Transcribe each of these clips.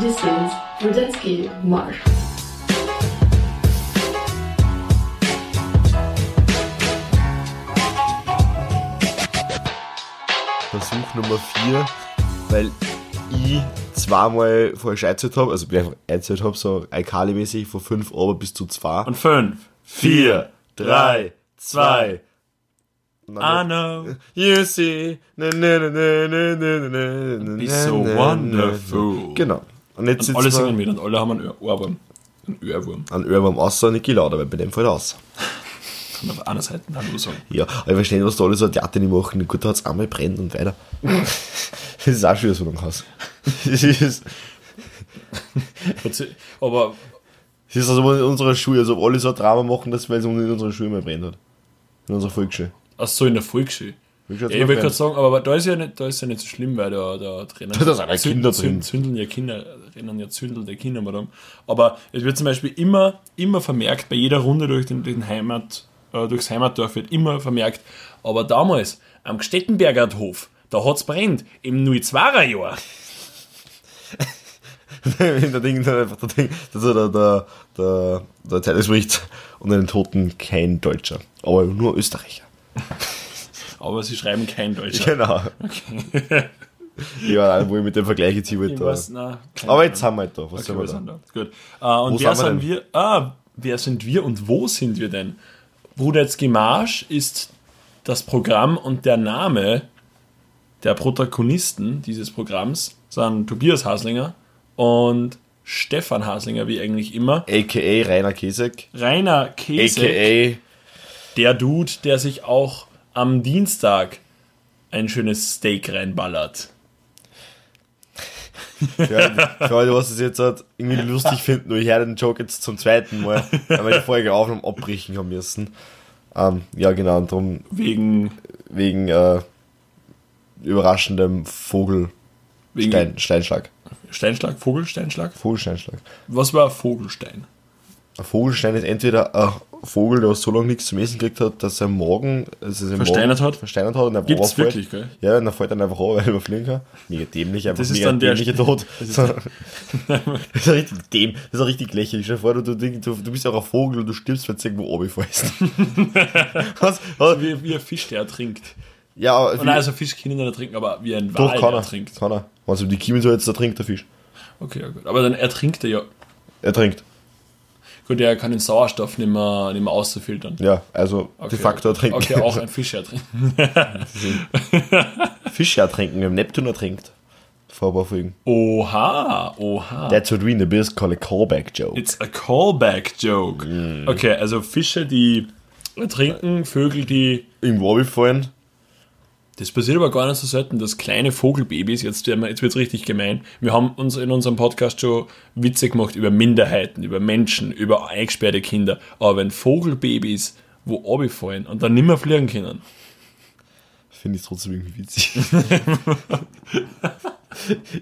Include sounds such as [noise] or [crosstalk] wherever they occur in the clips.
Dissens, Rudetsky, Marsh. Versuch Nummer 4, weil ich zweimal falsch eingezählt habe, also bin einfach eingezählt habe, so Alkali-mäßig von 5 aber bis zu 2. Und 5, 4, 3, 2, I know you see. Na, na, na, na, na, na, na, na, be so wonderful. Genau. Und jetzt Und alle singen mit und alle haben einen Ohr- Ohrwurm. Einen Ohrwurm. an Ohrwurm außer Niki Lauder, weil bei dem fällt aus. Kann auf einer Seite Hallo sagen. Ja, aber ich verstehe was da alle so Theater nicht machen. Gut, da hat es einmal brennt und weiter. [laughs] das ist auch schon so ein Haus. Aber das ist also in unserer Schule, also ob alle so ein Drama machen, dass weil es in unserer Schule mal brennt hat. In unserer Volksschule. ach so in der Volksschule. Schaut's Ja, ich brennt? gerade sagen, aber da ist ja nicht, da ist ja nicht so schlimm, weil da, da drinnen. Da sind auch Kinder drin. Zündeln ja Kinder, rennen ja zündelte Kinder mal. Aber es wird zum Beispiel immer, immer vermerkt, bei jeder Runde durch den, den Heimat, äh, durchs Heimatdorf wird immer vermerkt, aber damals am Stettenberger Hof, da hat's brennt, im 02er Jahr. [laughs] Wenn der Ding dann einfach der Ding, das ist der, der, der, der Zeitungsbericht und den Toten kein Deutscher, aber nur Österreicher. Aber sie schreiben kein Deutscher. Genau. Ja, wo ich mit dem Vergleich jetzt hier wollte. Aber jetzt sind wir halt da. Was Okay, sind wir da? sind da. Gut. Äh, und Wo wer sind wir sind wir? Ah, wer sind wir und wo sind wir denn? Brudetzky Marsch ist das Programm und der Name der Protagonisten dieses Programms sind Tobias Haslinger und Stefan Haslinger, wie eigentlich immer. AKA Rainer Kesek. Rainer Käse, AKA der Dude, der sich auch am Dienstag ein schönes Steak reinballert. Für alle, was es jetzt halt irgendwie lustig finden, nur ich höre den Joke jetzt zum zweiten Mal, weil wir die Folge und abbrechen haben müssen. Ähm, ja, genau, und darum Wegen, wegen äh, überraschendem Vogel wegen Stein, Steinschlag. Steinschlag, Vogelsteinschlag. Vogelsteinschlag. Was war Vogelstein? Ein Vogelstein ist entweder ein Vogel, der so lange nichts zum Essen gekriegt hat, dass sein Morgen also Versteinert Morgen hat? Versteinert hat und er Gibt's runterfällt. wirklich, gell? Ja, und er fällt dann einfach runter, weil er überfliegen kann. Mega dämlich, einfach Das ist mega dann der- Tod. [laughs] das ist. [laughs] Das ist, richtig däm, das ist richtig lächerlich. Stell dir vor, du, du, du, bist ja auch ein Vogel und du stirbst, wenn du irgendwo runterfällst. [laughs] was, was, Wie, wie ein Fisch, der ertrinkt. ja, aber Und nein, also Fisch kann nicht ertrinken, aber wie ein doch Wal, kann der er. ertrinkt. Kann er. Also die Kiemen so jetzt, da trinkt der Fisch. Okay, ja gut. Aber dann ertrinkt er ja. Er trinkt. Gut, er kann den Sauerstoff nicht mehr, nicht mehr auszufiltern. Ja, also Okay, de facto okay. ertrinkt. Okay, auch ein Fisch ertrinkt. Fische ertrinken, [laughs] im Neptun ertrinkt. Vor ein paar Folgen. Oha, oha. That's what we in the biz call a callback joke. It's a callback joke. Mm. Okay, also Fische, die ertrinken, Vögel, die Irgendwo runterfallen. Das passiert aber gar nicht so selten, dass kleine Vogelbabys, jetzt, jetzt wird es richtig gemein, wir haben uns in unserem Podcast schon Witze gemacht über Minderheiten, über Menschen, über eingesperrte Kinder. Aber wenn Vogelbabys wo runterfallen und dann nimmer fliegen können, Finde ich trotzdem irgendwie witzig. [laughs]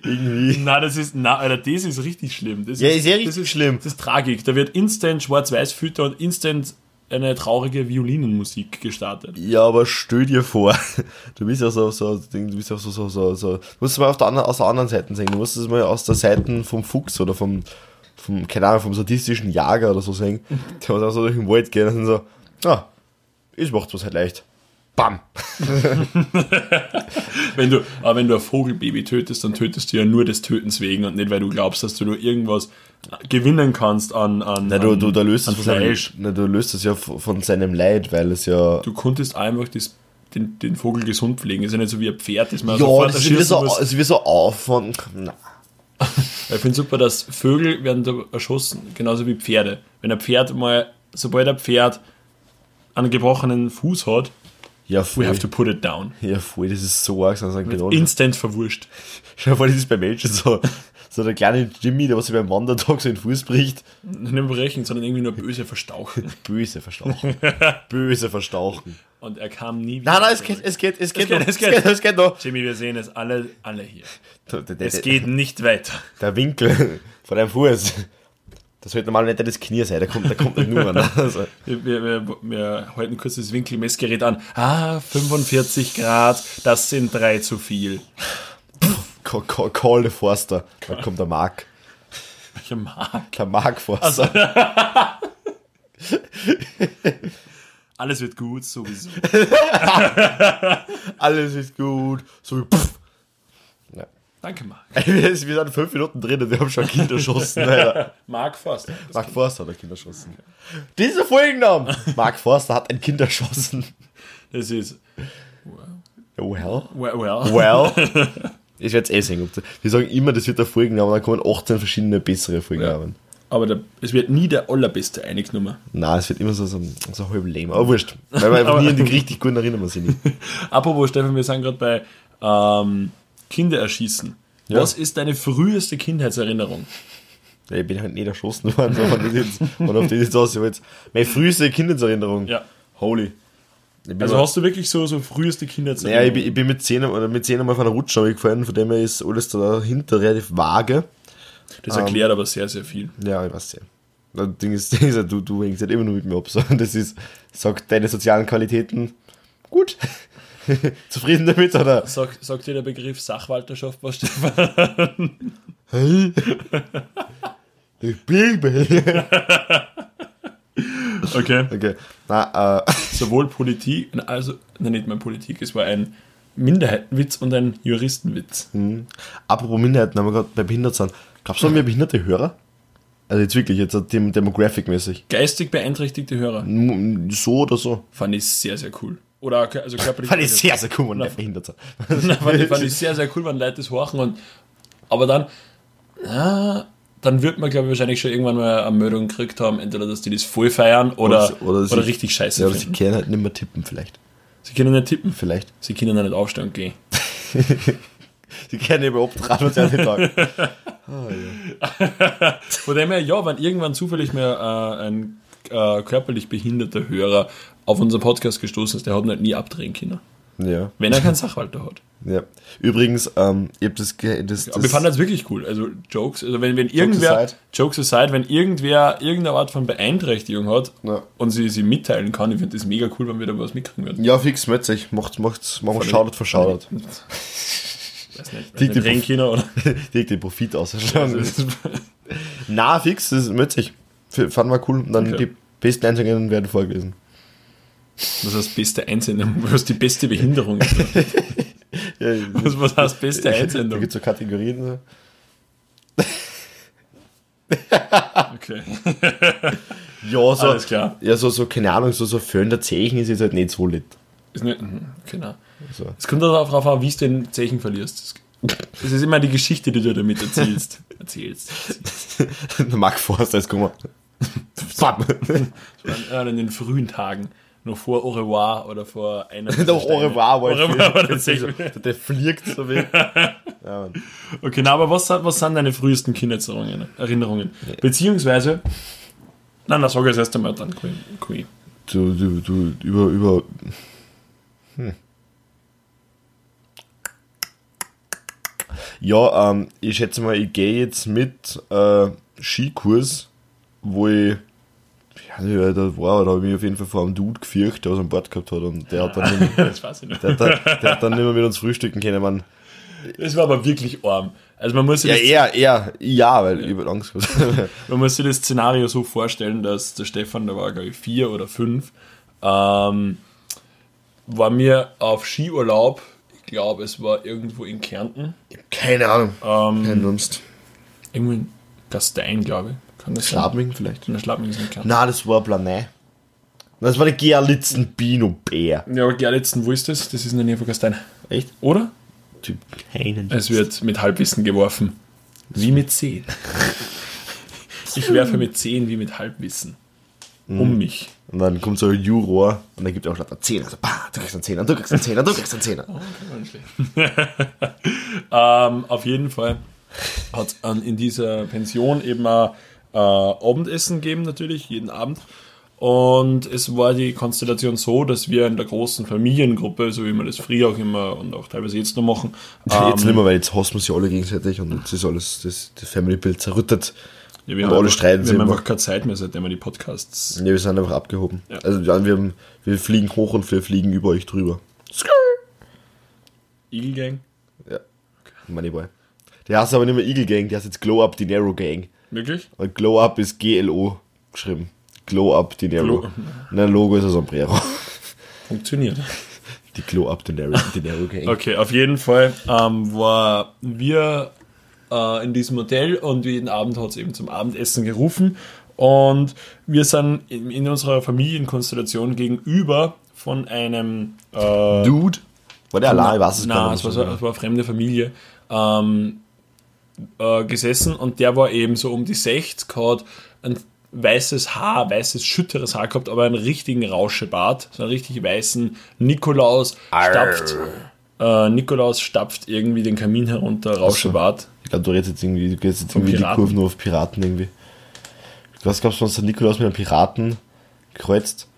irgendwie. na das ist, na, Alter, das ist richtig schlimm. Das Ja, ist ja richtig das ist, schlimm. Das ist Tragik. Da wird instant Schwarz-Weiß-Filter und instant eine traurige Violinenmusik gestartet. Ja, aber stell dir vor, [laughs] du bist ja so, so, du bist ja so, so, so, so, du musst es mal auf der anderen, aus der anderen Seite sehen. Du musst es mal aus der Seite vom Fuchs oder vom, vom, keine Ahnung, vom sadistischen Jager oder so sehen. Der muss auch so durch den Wald gehen und so, ah, ich mach's was halt leicht. Bam! [laughs] Wenn du, aber wenn du ein Vogelbaby tötest, dann tötest du ja nur des Tötens wegen und nicht, weil du glaubst, dass du nur irgendwas gewinnen kannst an, an, Na, du, du, da löst an es von Fleisch. na, du löst es ja von seinem Leid, weil es ja. Du konntest einfach das, den, den Vogel gesund pflegen. ist ja nicht so wie ein Pferd, das man ja, sofort das ist erschießen so, muss. ist wieder so Aufwand. Na. [laughs] Ich finde super, dass Vögel werden da erschossen, genauso wie Pferde. Wenn ein Pferd mal, sobald ein Pferd einen gebrochenen Fuß hat, Ja, we voll. have to put it down. Ja, voll, das ist so arg. Genau, Instant verwurscht. [laughs] Dir vor, das ist bei Menschen so. So der kleine Jimmy, der was sich beim Wandertag so den Fuß bricht. Nicht brechen, sondern irgendwie nur böse verstauchen. [laughs] Böse verstauchen. Böse verstauchen. Und er kam nie wieder. Nein, nein, es geht, es geht, es geht, es geht. es geht noch. Jimmy, wir sehen es alle, alle hier. Es geht nicht weiter. der Winkel von deinem Fuß. Das sollte normalerweise nicht das Knie sein, der kommt, der kommt nicht nur. Ne? [laughs] Also, Wir, wir, wir, wir halten kurz das Winkelmessgerät an. Ah, 45 Grad, das sind drei zu viel. Call, call, call the Forster. Da kommt der Mark. Welcher Mark? Der Mark Forster. [laughs] Alles wird gut, sowieso. [laughs] Alles ist gut. So wie pff. Ja. Danke, Mark. [laughs] Wir sind fünf Minuten drin und wir haben schon ein Kind erschossen. Alter. Mark Forster. Mark Forster hat ein Kind erschossen. Dieser Folgennamen. Mark Forster hat ein Kind erschossen. Das ist. Well. Well, well. Well. Ich werde es eh sehen. Wir sagen immer, das wird der Folgenname, dann kommen 18 verschiedene bessere Folgennamen. Aber der, es wird nie der allerbeste Einignummer. Nein, es wird immer so, so, so halb lame. Aber wurscht. Weil wir einfach nie an die [laughs] richtig guten erinnern wir sich nicht. [laughs] Apropos, Stefan, wir sind gerade bei ähm, Kinder erschießen. Ja. Was ist deine früheste Kindheitserinnerung? Ja, Ich bin halt nicht erschossen worden, das jetzt, und auf das jetzt aus. Jetzt. Meine früheste Kindheitserinnerung. Ja. Holy. Also hast du wirklich so, so früheste Ja, Kindheitserinnerung? ich bin, ich bin mit 10 oder mit 10 mal von einer Rutsche gefallen, von dem her ist alles da dahinter relativ vage. das erklärt aber sehr, sehr viel. Ja, ich weiß ja. Das Ding ist, [laughs] du, du hängst halt immer nur mit mir ab. So. Das ist, sagt deine sozialen Qualitäten gut. [laughs] Zufrieden damit, oder? Sag, sagt dir der Begriff Sachwalterschaft was, [laughs] Stefan? Hey. Ich bin Okay. Okay. Na, äh, [laughs] Sowohl Politik, also, nein, nicht mal Politik, es war ein Minderheitenwitz und ein Juristenwitz. apropos Minderheiten, haben wir gerade bei behindert sind. Glaubst du, haben wir behinderte Hörer? Also jetzt wirklich, jetzt dem Demographic-mäßig. Geistig beeinträchtigte Hörer. So oder so. Fand ich sehr, sehr cool. Oder also körperlich. Fand ich sehr, sehr cool, wenn der behindert sind. Nein, [laughs] fand, ich, fand ich [laughs] sehr, sehr cool, wenn Leute das horchen. Und, aber dann, na, dann wird man, glaube ich, wahrscheinlich schon irgendwann mal eine Meldung gekriegt haben, entweder, dass die das voll feiern oder, Oder- oder, oder sie- richtig scheiße Ja, aber sie können halt nicht mehr tippen, vielleicht. Sie können nicht tippen. Vielleicht. Sie können nicht aufstehen und gehen. [laughs] Sie können eben abtragen und sie nicht sagen. Von dem her, ja, wenn irgendwann zufällig mal äh, ein äh, körperlich behinderter Hörer auf unseren Podcast gestoßen ist, der hat ihn halt nie abdrehen können. Ja. Wenn er keinen Sachwalter hat. ja. Übrigens, ähm, ich hab das, das, Aber wir fanden das wirklich cool. Also Jokes, also wenn, wenn irgendwer, aside. Jokes aside, wenn irgendwer irgendeine Art von Beeinträchtigung hat Ja. und sie sie mitteilen kann, ich finde das mega cool, wenn wir da was mitkriegen würden. Ja, fix, sich. Macht's, macht's, machen wir für Shoutout. [laughs] Weiß nicht, die- nicht Renkinder oder? [laughs] Direkt den Profit ausschlagen. [laughs] Na, fix, das sich. F- Fanden wir cool. Und dann Okay. die besten Einsendungen werden vorgelesen. Was heißt beste Einsendung? [laughs] Was ist die beste Behinderung? [laughs] Ja, [laughs] Was, was heißt beste da Einsendung? gibt's so Kategorien. Okay. Ja, so, Alles klar. ja, so, so, keine Ahnung, so, so föhnender Zeichen ist jetzt halt nicht so lit. Ist nicht, mhm, genau. So. Es kommt auch darauf an, wie du den Zeichen verlierst. Das ist immer die Geschichte, die du damit erzählst. Erzählst. Mark Forster ist. Bam. Ja, in den frühen Tagen. Noch vor Au revoir oder vor einer. [laughs] Doch, au revoir, war Au revoir war der [laughs] der, fliegt so weg. [laughs] Ja. Okay, na, aber was, was sind deine frühesten Kindheitserinnerungen? Erinnerungen? Beziehungsweise. Nein, das sage ich erst einmal dann. Kui. Du, du, du, über, über. Hm. Ja, ähm, ich schätze mal, ich gehe jetzt mit äh, Skikurs, wo ich. Ja, ja, da war, da habe ich mich auf jeden Fall vor einem Dude gefürchtet, der was an Bord gehabt hat und der hat dann, [laughs] nicht mehr- Das weiß ich nicht. der, hat dann, der hat dann nicht mehr mit uns frühstücken können. Man, Das war aber wirklich arm. Also man muss sich, ja, eher, eher, ja, weil ich hab Angst gehabt. [laughs] man muss sich das Szenario so vorstellen, dass der Stefan, der war glaube ich vier oder fünf, ähm, war mir auf Skiurlaub, ich glaube es war irgendwo in Kärnten, Keine Ahnung. ähm, Kein Dunst. irgendwo in Gastein, glaube ich. Kann das sein? Schlabming vielleicht? In der Schlabming ist in Kärnten. Na, das war Planei. Das war der Gerlitzen Bino Bär. Ja, aber Gerlitzen, wo ist das? Das ist in der Nähe von Gastein. Echt? Oder? Typ keinen. Es wird mit Halbwissen geworfen. Wie mit 10. Ich werfe mit 10 wie mit Halbwissen. Um mich. Und dann kommt so ein Juror und dann gibt er auch lauter Zehner. Also, bah, du kriegst einen Zehner, du kriegst einen Zehner, du kriegst einen Zehner. [laughs] ähm, auf jeden Fall hat in dieser Pension eben ein äh, Abendessen gegeben, natürlich, jeden Abend. Und es war die Konstellation so, dass wir in der großen Familiengruppe, so wie wir das früher auch immer und auch teilweise jetzt noch machen, [laughs] jetzt ähm, nicht mehr, weil jetzt hassen wir sie alle gegenseitig und jetzt ist alles, das, das Family-Bild zerrüttet. ja, wir und haben, alle einfach, streiten wir haben einfach keine Zeit mehr, seitdem wir die Podcasts. Ja, wir sind einfach abgehoben. Ja. Also wir, haben, wir fliegen hoch und wir fliegen über euch drüber. Eagle Gang. Ja. Moneyboy. Der heißt aber nicht mehr Eagle Gang, der heißt jetzt Glow Up Dinero Gang. Wirklich? Weil Glow Up ist G-L-O geschrieben. Glow Up Dinero. Glow- Und ein Logo ist ein Sombrero. Funktioniert. Die Glow Up Dinero, Dinero Gang. Okay, auf jeden Fall ähm, war wir äh, in diesem Hotel und jeden Abend hat es eben zum Abendessen gerufen und wir sind in, in unserer Familienkonstellation gegenüber von einem äh, Dude? War der allein? Ich weiß es Nein, gar es nicht. war, so, es war eine fremde Familie ähm, äh, gesessen und der war eben so um die 60, hat ein weißes Haar, weißes, schütteres Haar gehabt, aber einen richtigen Rauschebart, so einen richtig weißen Nikolaus stapft. Äh, Nikolaus stapft irgendwie den Kamin herunter, Rauschebart. Ich glaube, du redest jetzt irgendwie, du gehst jetzt irgendwie die. Kurve nur auf Piraten irgendwie. Was gab's sonst Nikolaus mit einem Piraten gekreuzt?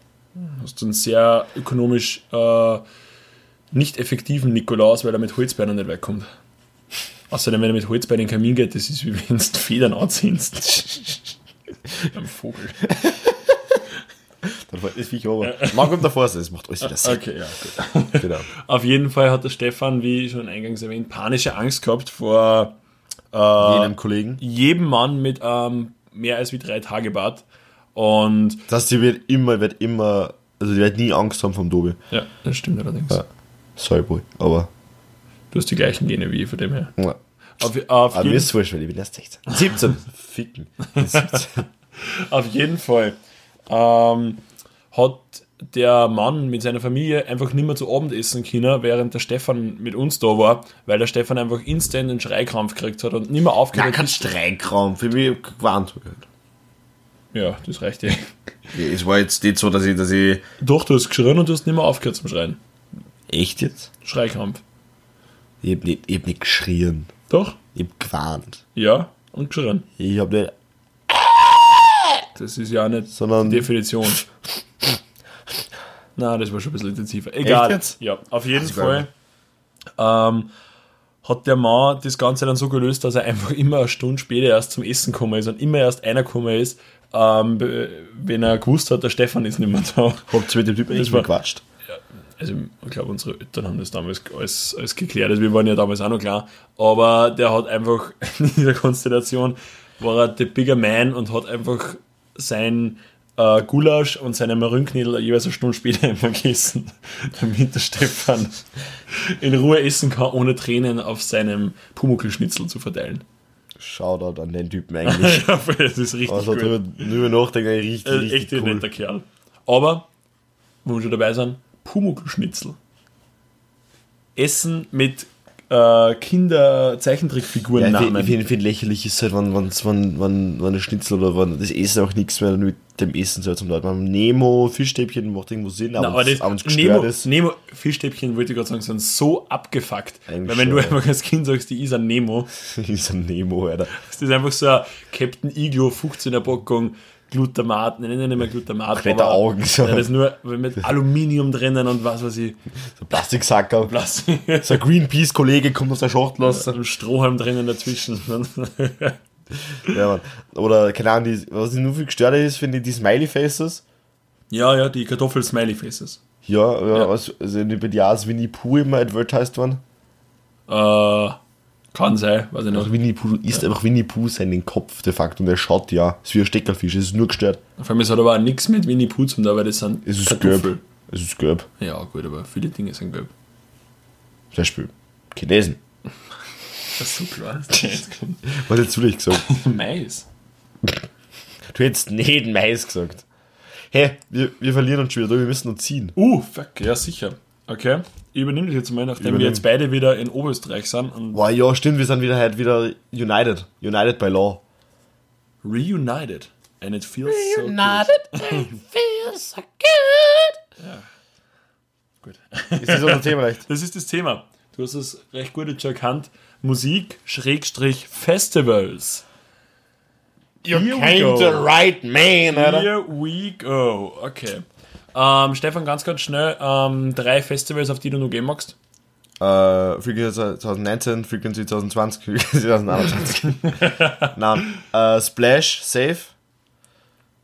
Hast du einen sehr ökonomisch äh, nicht effektiven Nikolaus, weil er mit Holzbeinen nicht wegkommt. Außerdem, wenn er mit Holzbeinen in den Kamin geht, das ist wie wenn du Federn anziehst. Ein [laughs] Vogel. Dann fällt das Viech runter. Man kommt davor, das macht alles wieder Sinn. Okay, ja, gut. [laughs] Genau. Auf jeden Fall hat der Stefan, wie schon eingangs erwähnt, panische Angst gehabt vor äh, Jenem Kollegen. jedem Mann mit ähm, mehr als wie drei Tage Bart. Und Das heißt, die wird immer, wird immer, also die wird nie Angst haben vom Dobi. ja, das stimmt allerdings. Ja. Sorry, Boy. Aber, Du hast die gleichen Gene wie ich von dem her. ja. Auf, auf, aber mir ist wurscht, weil ich bin erst 16. 17. [laughs] Ficken. 17. [laughs] auf jeden Fall ähm, hat der Mann mit seiner Familie einfach nicht mehr zu Abend essen können, während der Stefan mit uns da war, weil der Stefan einfach instant einen Schreikrampf gekriegt hat und nicht mehr aufgehört Ja, kein hat. Streikraum. Für mich gewarnt. Ja, das reicht ja. Es war jetzt nicht so, dass ich, dass ich. Doch, du hast geschrien und du hast nicht mehr aufgehört zum Schreien. Echt jetzt? Schreikrampf. Ich hab nicht, ich hab nicht geschrien. Doch? Ich hab gewarnt. Ja, und geschrien. Ich hab nicht. Das ist ja nicht Sondern- die Definition. Na, das war schon ein bisschen intensiver. Egal. jetzt? Ja, auf jeden Fall ähm, hat der Mann das Ganze dann so gelöst, dass er einfach immer eine Stunde später erst zum Essen gekommen ist und immer erst einer gekommen ist, ähm, wenn er gewusst hat, der Stefan ist nicht mehr da. Habt ihr mit dem Typen echt war- gequatscht? Also, ich glaube, unsere Eltern haben das damals alles, alles geklärt. Also, wir waren ja damals auch noch klar. Aber der hat einfach [laughs] in dieser Konstellation war er der Bigger Man und hat einfach sein äh, Gulasch und seine Marienknödel jeweils eine Stunde später [laughs] immer gegessen, damit der Stefan in Ruhe essen kann, ohne Tränen auf seinem Pumuckl-Schnitzel zu verteilen. Shoutout an den Typen eigentlich. [laughs] ja, das ist richtig Also gut. drüber, drüber nachdenken, richtig, Äh, richtig echt ein cool. netter Kerl. Aber, wo wir schon dabei sind, Pumuckl-Schnitzel. Essen mit äh, Kinder-Zeichentrickfiguren Ja, ich finde find lächerlich ist halt, wenn, wenn's- wenn, wenn, wenn ein Schnitzel oder wenn das Essen auch nichts mehr mit dem Essen soll zum Leuten. Nemo, Fischstäbchen macht irgendwo Sinn, aber, aber das, aber es Nemo, ist. Nemo Fischstäbchen, wollte ich gerade sagen, sind so abgefuckt. Eigentlich Weil wenn du schon, einfach als Kind sagst, die ist ein Nemo, [laughs] ist ein Nemo, Alter. das ist einfach so ein Captain Iglo 15er Packung Glutamat, nein, nein, nicht mehr Glutamat, Komplette Augen, so. Ja, das ist nur mit Aluminium drinnen und was weiß ich, So ein Plastiksacker. Plastik, So ein Greenpeace-Kollege kommt aus der Schachtel raus. ein Strohhalm drinnen dazwischen. Ja, Mann. Oder, keine Ahnung, die, was ich nur viel gestört ist, finde ich die Smiley-Faces. ja, ja, die Kartoffel-Smiley-Faces. Ja, ja, Ja. Also, also bei dir als Winnie Pooh immer advertised worden. Äh, kann sein, weiß ich Also noch. Winnie Pooh, du isst einfach Winnie Pooh seinen Kopf de facto und der schaut ja, ist wie ein Steckerfisch, es ist nur gestört. Vor allem, es hat aber auch nichts mit Winnie Pooh zu tun, weil das sind Es ist gelb. Es ist gelb. Ja, gut, aber viele Dinge sind gelb. Zum Beispiel Chinesen. Das ist so klar. [laughs] Was hättest du nicht gesagt? [laughs] Mais. Du hättest nicht Mais gesagt. Hä, wir, wir verlieren uns schon wieder, wir müssen uns ziehen. Uh, fuck, ja, sicher. Okay, ich übernehme das jetzt mal, nachdem wir Übernimm. jetzt beide wieder in Oberösterreich sind und Boah, ja, stimmt, wir sind wieder halt wieder united. United by law. reunited. And it feels so good. [laughs] feels so good. Gut. Ist das unser Thema leicht? [laughs] Das ist das Thema. Du hast es recht gut jetzt schon erkannt. Musik, Schrägstrich, Festivals. You Here we came the right man, Alter. Here we go. Okay. Ähm, Stefan, ganz, ganz schnell, ähm, drei Festivals, auf die du noch gehen magst. Äh, Frequency 2019, Frequency 2020, Frequency 2021. Nein, äh, Splash, Safe,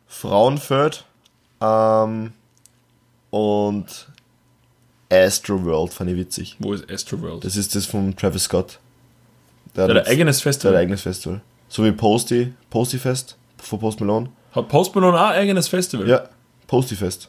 Frauenfeld ähm, und Astro World fand ich witzig. Wo ist Astroworld? Das ist das von Travis Scott. Der, Der hat ein eigenes der hat ein Festival. eigenes Festival. So wie Posty, Posty Fest von Post Malone. Hat Post Malone auch ein eigenes Festival? Ja, Posty Fest.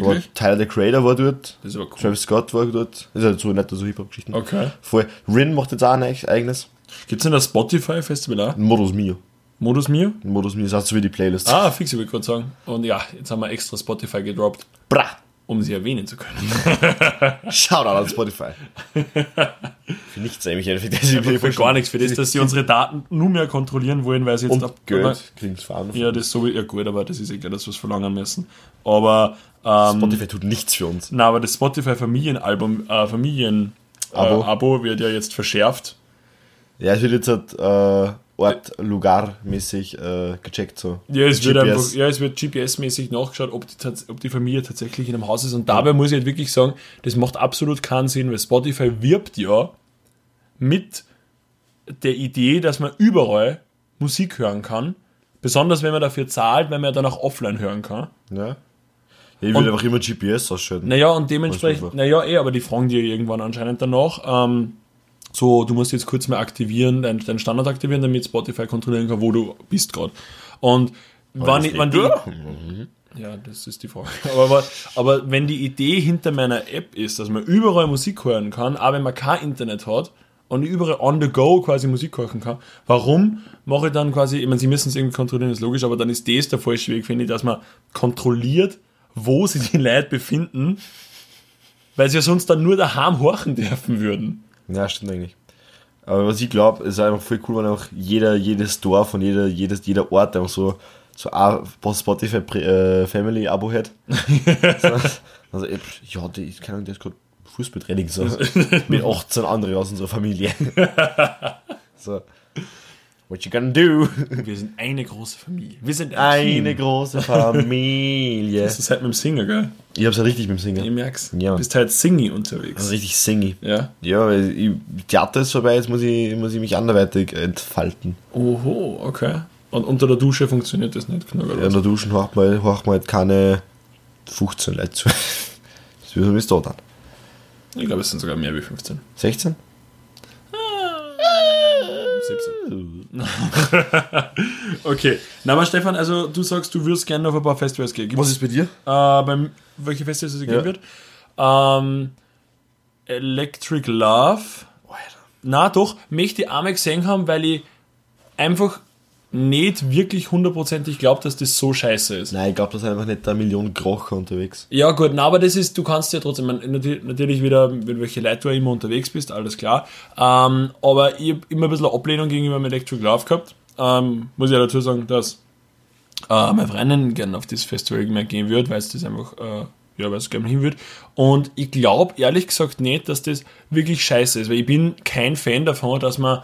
War Wirklich? Tyler the Creator war dort. Das ist aber cool. Travis Scott war dort. Ist halt so nicht so Hip-Hop-Geschichten. Okay. Voll. Rin macht jetzt auch ein eigenes. Gibt es denn das Spotify-Festival auch? Modus Mio. Modus Mio? Modus Mio ist auch so wie die Playlist. Ah, fix, ich wollte gerade sagen. Und ja, jetzt haben wir extra Spotify gedroppt, Bra! Um sie erwähnen zu können. [laughs] Shoutout an Spotify. Für nichts eigentlich. Für, das Für gar nichts, für das, dass sie unsere Daten nur mehr kontrollieren wollen, weil sie jetzt Und ab- Geld kriegen sie fahren. Ja, das ist so ja gut, aber das ist egal, dass wir es verlangen müssen. Aber ähm, Spotify tut nichts für uns. na, aber das Spotify Familienalbum, äh, Familien äh, Abo. Abo wird ja jetzt verschärft. Ja, es wird jetzt halt äh, Ort, Lugar-mäßig äh, gecheckt. So. Ja, es wird einfach, ja, es wird GPS-mäßig nachgeschaut, ob die, ob die Familie tatsächlich in einem Haus ist. Und dabei muss ich halt wirklich sagen, das macht absolut keinen Sinn, weil Spotify wirbt ja mit der Idee, dass man überall Musik hören kann. Besonders wenn man dafür zahlt, weil man ja dann auch offline hören kann. Ja. ja ich will Und- einfach immer GPS ausschalten. Naja, und dementsprechend, naja, eh, aber die fragen dir irgendwann anscheinend danach, ähm, so, du musst jetzt kurz mal aktivieren, deinen dein Standard aktivieren, damit Spotify kontrollieren kann, wo du bist gerade. Und wann, ich- wann die, liegt- [laughs] ja, das ist die Frage. Aber, aber, aber wenn die Idee hinter meiner App ist, dass man überall Musik hören kann, auch wenn man kein Internet hat und überall on the go quasi Musik hören kann, warum mache ich dann quasi, ich meine, sie müssen es irgendwie kontrollieren, ist logisch, aber dann ist das der falsche Weg, finde ich, dass man kontrolliert, wo sich die Leute befinden, weil sie ja sonst dann nur daheim horchen dürfen würden. Ja, stimmt eigentlich. Aber was ich glaube, ist einfach voll cool, wenn auch jeder, jedes Dorf und jeder, jedes, jeder Ort einfach so, so ein Spotify äh, Family Abo hat. [laughs] so, also, ich- ja, die, keine Ahnung, der ist gerade Fußballtraining so. [laughs] mit 18 anderen aus unserer Familie. [laughs] so. What you gonna do? [laughs] Wir sind eine große Familie. Wir sind ein Eine Team. große [laughs] Familie. Das ist halt mit dem Singer, gell? Ich hab's ja richtig mit dem Ich Singen. merk's. Ja. Du bist halt Singy unterwegs. Also richtig singy. Ja. Ja, weil ich, Theater ist vorbei, jetzt muss ich, muss ich mich anderweitig entfalten. Oho, okay. Und unter der Dusche funktioniert das nicht genug, oder Ja, in was? der Duschen haucht man, haucht man halt keine 15 Leute zu. [laughs] Das wird bis da dann. Ich glaube, es sind sogar mehr wie 15. 16? 17. [laughs] okay. Na, aber Stefan, also du sagst, du würdest gerne auf ein paar Festivals gehen. Gibt's, Was ist bei dir? äh, beim, welche Festivals es Ja. geben wird? Ähm, Electric Love. Na doch, möchte ich einmal gesehen haben, weil ich einfach nicht wirklich hundertprozentig glaube, dass das so scheiße ist. Nein, ich glaube, da sind einfach nicht eine Million Krocher unterwegs. Ja, gut, na, aber das ist, du kannst ja trotzdem, man, natürlich, wieder, mit welche Leute du immer unterwegs bist, alles klar. Ähm, aber ich habe immer ein bisschen Ablehnung gegenüber dem Electric Love gehabt. Ähm, muss ich ja dazu sagen, dass äh, meine Freundin gerne auf das Festival mehr gehen wird, weil es das einfach, äh, ja, weil es gerne hin wird. Und ich glaube ehrlich gesagt nicht, dass das wirklich scheiße ist, weil ich bin kein Fan davon, dass man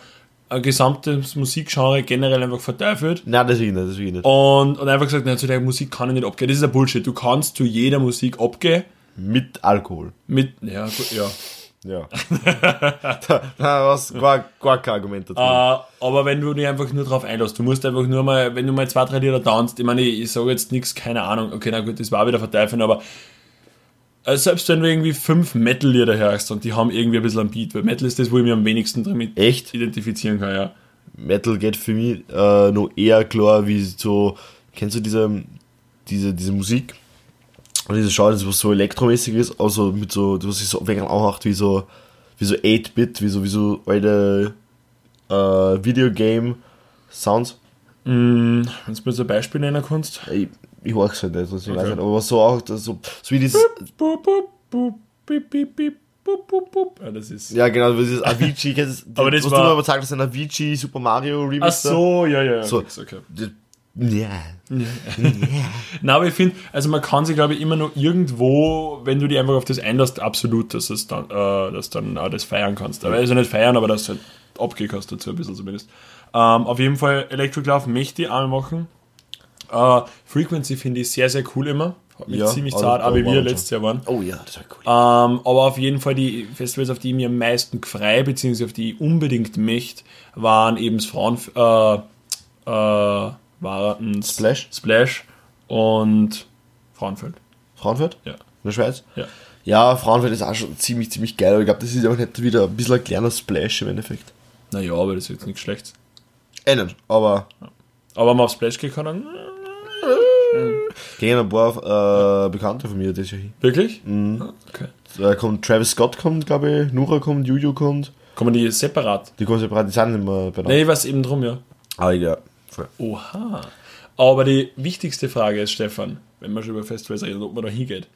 ein gesamtes Musikgenre generell einfach verteufelt. Nein, deswegen nicht, deswegen nicht. Und, und einfach gesagt, nein, zu der Musik kann ich nicht abgehen. Das ist ein Bullshit. Du kannst zu jeder Musik abgehen. Mit Alkohol. Mit, ja, gut, ja. Ja. [laughs] da, da was, gar, gar kein Argument dazu. Äh, aber wenn du dich einfach nur drauf einlässt, du musst einfach nur mal, wenn du mal zwei, drei Lieder tanzt, ich meine, ich, ich sage jetzt nichts, keine Ahnung, okay, na gut, das war wieder verteufeln, aber äh, selbst wenn du irgendwie fünf Metal-Lieder hörst und die haben irgendwie ein bisschen einen Beat, weil Metal ist das, wo ich mich am wenigsten damit Echt? identifizieren kann, ja. Metal geht für mich äh, noch eher klar wie so, kennst du diese, diese, diese Musik? Und diese Schau, das was so elektromäßig ist, also mit so, was sich so wegen anhaucht wie so, wie so 8-Bit, wie so, wie so alte äh, Videogame-Sounds. Mm, wenn du mir so ein Beispiel nennen kannst. Ich, ich horch's halt nicht, also ich weiß Okay. nicht, aber so auch, das so, so wie dieses. Ja, das ist. ja genau, wie dieses Avicii, du, [laughs] Aber das was war- du mir aber sagst, das ist ein Avicii Super Mario Remix. Ach so, ja, ja, ja. So. Okay. da. Ja. [laughs] Na, aber ich finde, also man kann sich, glaube ich, immer noch irgendwo, wenn du dich einfach auf das einlässt, absolut, dass es dann, äh, dass dann auch das feiern kannst. Aber also nicht feiern, aber dass du halt abgehen kannst dazu ein bisschen zumindest. Ähm, auf jeden Fall Electric Love möchte ich einmal machen. Äh, Frequency finde ich sehr, sehr cool immer. Hat mich Ja, ziemlich aber- zart, aber wie wir waren letztes Jahr waren. Oh ja, das war cool. Ähm, aber auf jeden Fall die Festivals, auf die ich mir am meisten gefrei, beziehungsweise auf die ich unbedingt möchte, waren eben das Frauen, äh, äh, war ein Splash? Splash und Frauenfeld. Frauenfeld? Ja. In der Schweiz? Ja. Ja, Frauenfeld ist auch schon ziemlich, ziemlich geil, aber ich glaube, das ist auch nicht wieder ein bisschen ein kleiner Splash im Endeffekt. Naja, aber das ist jetzt nichts Schlechtes. Nicht, aber Aber mal auf Splash gehen kann, dann. Gehen ein paar äh, Bekannte von mir das Jahr hin. Wirklich? Mhm. Ah, Okay. Da kommt Travis Scott kommt, glaube ich, Nura kommt, Juju kommt. Kommen die separat? Die kommen separat, die sind nicht mehr bei Nee, ich weiß eben drum, ja. Ah, ja. Voll. Oha. Aber die wichtigste Frage ist, Stefan, wenn wir schon über Festivals reden, ob man da hingeht.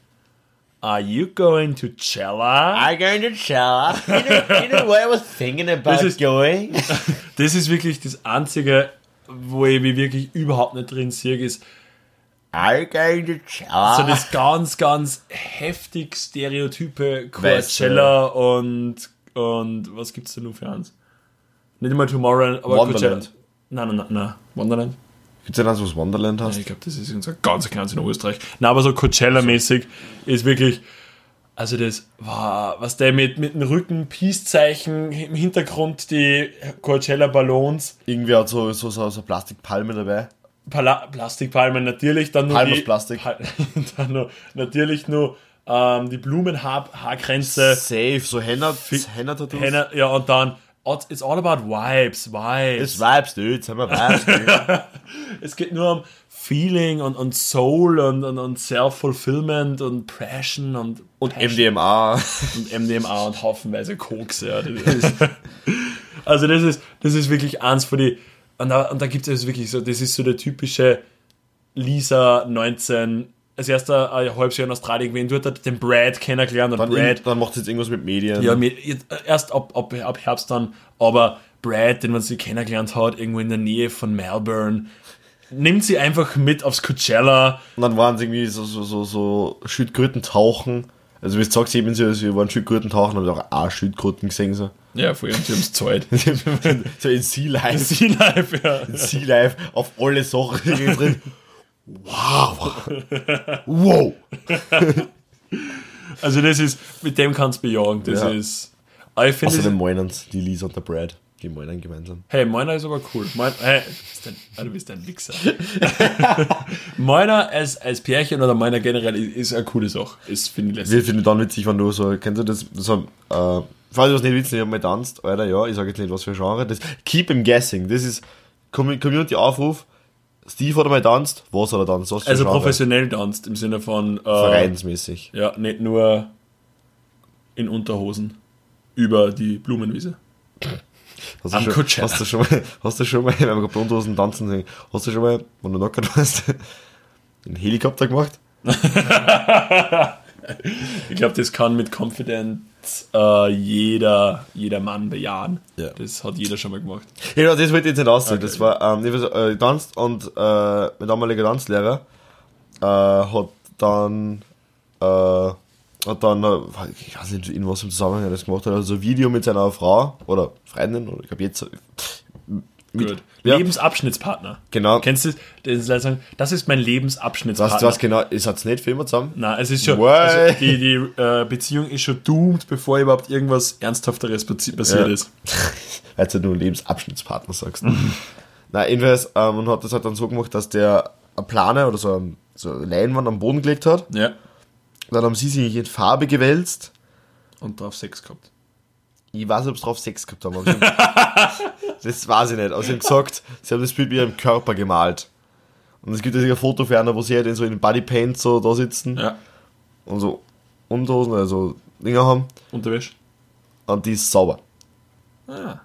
Are you going to Cella? I'm going to Cella. You know, you know what I was thinking about Das ist- going? [laughs] Das ist wirklich das Einzige, wo ich mich wirklich überhaupt nicht drin sehe, ist I'm going to Cella. So das ganz, ganz heftig stereotype. Coachella und, und was gibt's da nur für eins? Nicht immer Tomorrowland, aber Wonderland. Coachella. Nein, nein, nein, nein. Wonderland? Gibt's denn eins, was Wonderland hast? Ich glaube, das ist so ganz kleines in Österreich. Na, aber so Coachella-mäßig ist wirklich, also das war, was der mit, mit dem Rücken, Peace-Zeichen, im Hintergrund die Coachella-Ballons, Irgendwie hat so, so, so, so Plastikpalme dabei. Pala Plastikpalmen natürlich, dann nur Palm die, aus Plastik. Pa- [laughs] dann nur, natürlich nur ähm, die Blumenhaarkränze, Safe, so Henna, Henna-Tattoos. Henna, ja und dann It's all about vibes, vibes. Das Vibes, dude. Jetzt haben wir Vibes, dude. [laughs] Es geht nur um Feeling und, und Soul und, und, und Self-Fulfillment und Passion und, Und Passion MDMA. und MDMA und haufenweise Koks. Ja. Das [laughs] also das ist, das ist wirklich eins von die und da, und da gibt es wirklich so, das ist so der typische Lisa 19 als erster ein halbes Jahr in Australien gewesen, dort hat den Brad kennengelernt und Dann, Brad dann macht es jetzt irgendwas mit Medien. ja, äh, erst ab, ab, ab Herbst dann, aber Brad, den man sie kennengelernt hat, irgendwo in der Nähe von Melbourne, nimmt sie einfach mit aufs Coachella. Und dann waren es irgendwie so, so, so, so Schildkröten tauchen. Also, wie du sagst, eben, sie, sie waren Schildkröten tauchen, haben auch auch Schildkröten gesehen. So, Ja, vor allem, sie haben es gezahlt. [laughs] so in Sea Life. Sea Life, ja. Sea Life auf alle Sachen drin. Wow. Wow. Also das ist, mit dem kannst du bejagen, das Ja. ist... Ich finde, Außerdem meinen die Lisa und der Brad. Die meinen gemeinsam. hey, meiner ist aber cool. Mein, hey, bist ein, ah, du bist ein Wichser. [laughs] meiner als, als Pärchen oder meiner generell ist, ist eine coole Sache. Ist, finde ich lässig. Wir finden dann witzig, wenn du so, kennst du das, so, äh, falls du was nicht witzig, ich hab mal tanzt, Alter, ja, ich sage jetzt nicht, was für ein Genre, das, keep him guessing, das ist Com- Community-Aufruf, Steve hat einmal tanzt, was hat er tanzt, was Also Genre? professionell tanzt im Sinne von... Äh, Vereinsmäßig. Ja, nicht nur in Unterhosen über die Blumenwiese. Hast du, Am schon, Coachella. hast du schon mal, hast du schon mal, [laughs] wenn wir Unterhosen tanzen sehen, hast du schon mal, wenn du knockert warst, [laughs] einen Helikopter gemacht? [laughs] Ich glaube, das kann mit Confidence äh, jeder, jeder Mann bejahen. Ja. Das hat jeder schon mal gemacht. Ja, das wollte ich jetzt nicht aussehen. Okay. Das war, ähm, ich war äh, getanzt und äh, mein damaliger Tanzlehrer äh, hat dann, äh, hat dann, ich weiß nicht, in was im Zusammenhang er das gemacht hat, also ein Video mit seiner Frau oder Freundin, oder ich glaube jetzt, mit, Gut. Ja, Lebensabschnittspartner. genau. Kennst du das? Das ist, sagen, das ist mein Lebensabschnittspartner. Du was genau, ist hat's nicht für immer zusammen? Nein, es ist schon, Why? also die, die äh, Beziehung ist schon doomed, bevor überhaupt irgendwas Ernsthafteres passi- passiert Ja. ist. [laughs] Als du nur Lebensabschnittspartner sagst. [laughs] Na, jedenfalls, ähm, und hat das halt dann so gemacht, dass der eine Plane oder so, ein, so eine Leinwand am Boden gelegt hat. Ja. Dann haben sie sich in Farbe gewälzt. Und drauf Sex gehabt. Ich weiß nicht, ob sie drauf Sex gehabt haben. [laughs] Das weiß ich nicht. Aber sie haben gesagt, sie haben das Bild mit ihrem Körper gemalt. Und es gibt ja ein Foto für einer, wo sie halt in so in Bodypaint so da sitzen Ja. und so Unterhosen, also Dinger haben. Unterwäsche. Und die ist sauber. Ah.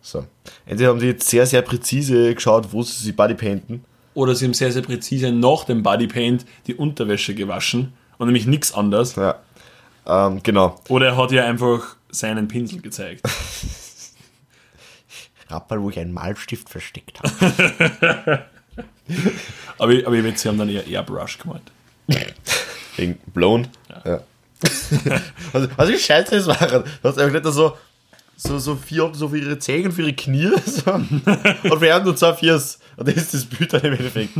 So. Entweder haben die jetzt sehr, sehr präzise geschaut, wo sie sich Bodypainten. Oder sie haben sehr, sehr präzise nach dem Bodypaint die Unterwäsche gewaschen und nämlich nichts anderes. Ja. Ähm, genau. Oder er hat ihr einfach seinen Pinsel gezeigt. [laughs] Rat mal, wo ich einen Malstift versteckt habe. [laughs] Aber, ich- aber ich wette, sie haben dann eher Airbrush gemacht. [laughs] Wegen blown. Ja. also, also wie scheiße das war. Du hast einfach nicht so, so, so vier so für ihre Zehen und für ihre Knie. So. Und wir haben nur zwei Viers. Und das ist das Bild dann im Endeffekt.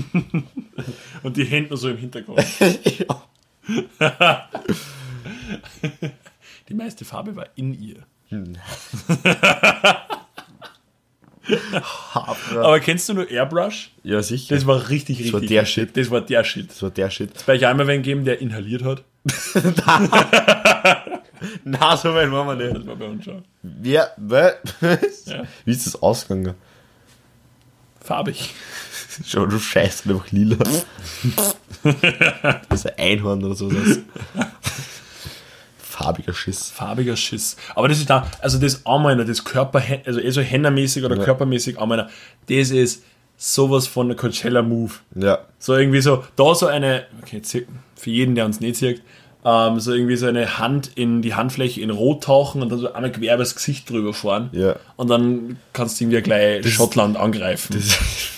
Und die Hände nur so im Hintergrund. ja. Die meiste Farbe war in ihr. Aber kennst du nur Airbrush? ja, sicher. Das war richtig, richtig. war der gut. Shit. Das war der Shit. Das war der Shit. Bei euch einmal wen geben, der inhaliert hat. [laughs] Na, so weit waren wir nicht. Das war bei uns schon. Wer, wer, Ja. [laughs] Wie ist das ausgegangen? Farbig. Schau, du scheißt einfach lila. das ist ein Einhorn oder so. Das. Farbiger Schiss. Farbiger Schiss. Aber das ist da, also das Armeiner, das Körper, also eher so Hennermäßig oder Ja. körpermäßig Armeiner, das ist sowas von der Coachella-Move. Ja. So irgendwie so, da so eine, okay, für jeden, der uns nicht sieht, ähm, so irgendwie so eine Hand in die Handfläche in Rot tauchen und dann so einmal quer übers Gesicht drüber fahren. Ja. Und dann kannst du irgendwie gleich Schottland angreifen. Das [laughs]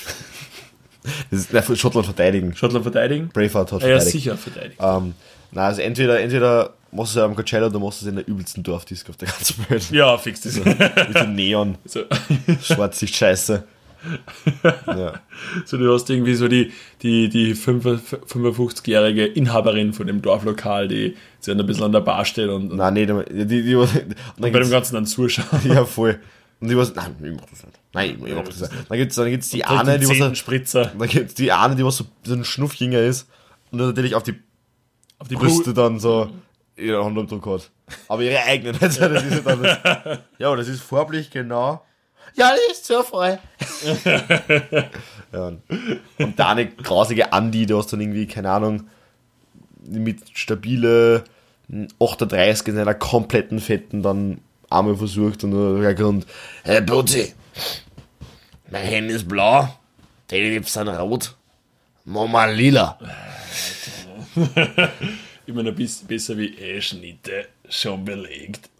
das ist nein, Schottland verteidigen. Schottland verteidigen? Braveheart hat Ja, ja, verteidigt. sicher verteidigt. Ähm, na, also entweder, entweder machst du es am Coachella oder machst du es in der übelsten Dorfdisco auf der ganzen Welt. Ja, fix das. Mit dem Neon. [laughs] so, Schwarz ist scheiße. Ja. so, du hast irgendwie so die, die, die 55-jährige Inhaberin von dem Dorflokal, die sich ein bisschen an der Bar steht und, und Nein, nee, die, die, die, und dann bei dem Ganzen dann zuschauen. Ja, voll. Und die was, nein, ich mach das nicht. Nein, ich mach das nicht. Dann gibt's, dann gibt's die Trinkt eine, die was, Spritzer dann gibt's die eine, die was so, so ein Schnuffjänger ist und dann natürlich auf die auf die Brüste Brüste. dann so ihre Handumdruck hat. Aber ihre eigenen, also [laughs] das ist [laughs] ja dann das, Ja, das ist farblich genau. Ja, das ist so voll. Ja, und, und da eine grausige Andi, du hast dann irgendwie, keine Ahnung, mit stabile 38 in einer kompletten Fetten dann einmal versucht und dann und Hey, Putzi. Mein Handy ist blau. Deine Lippen sind rot. Mama lila. Immer noch bis, besser wie E-Schnitte, schon belegt. [laughs]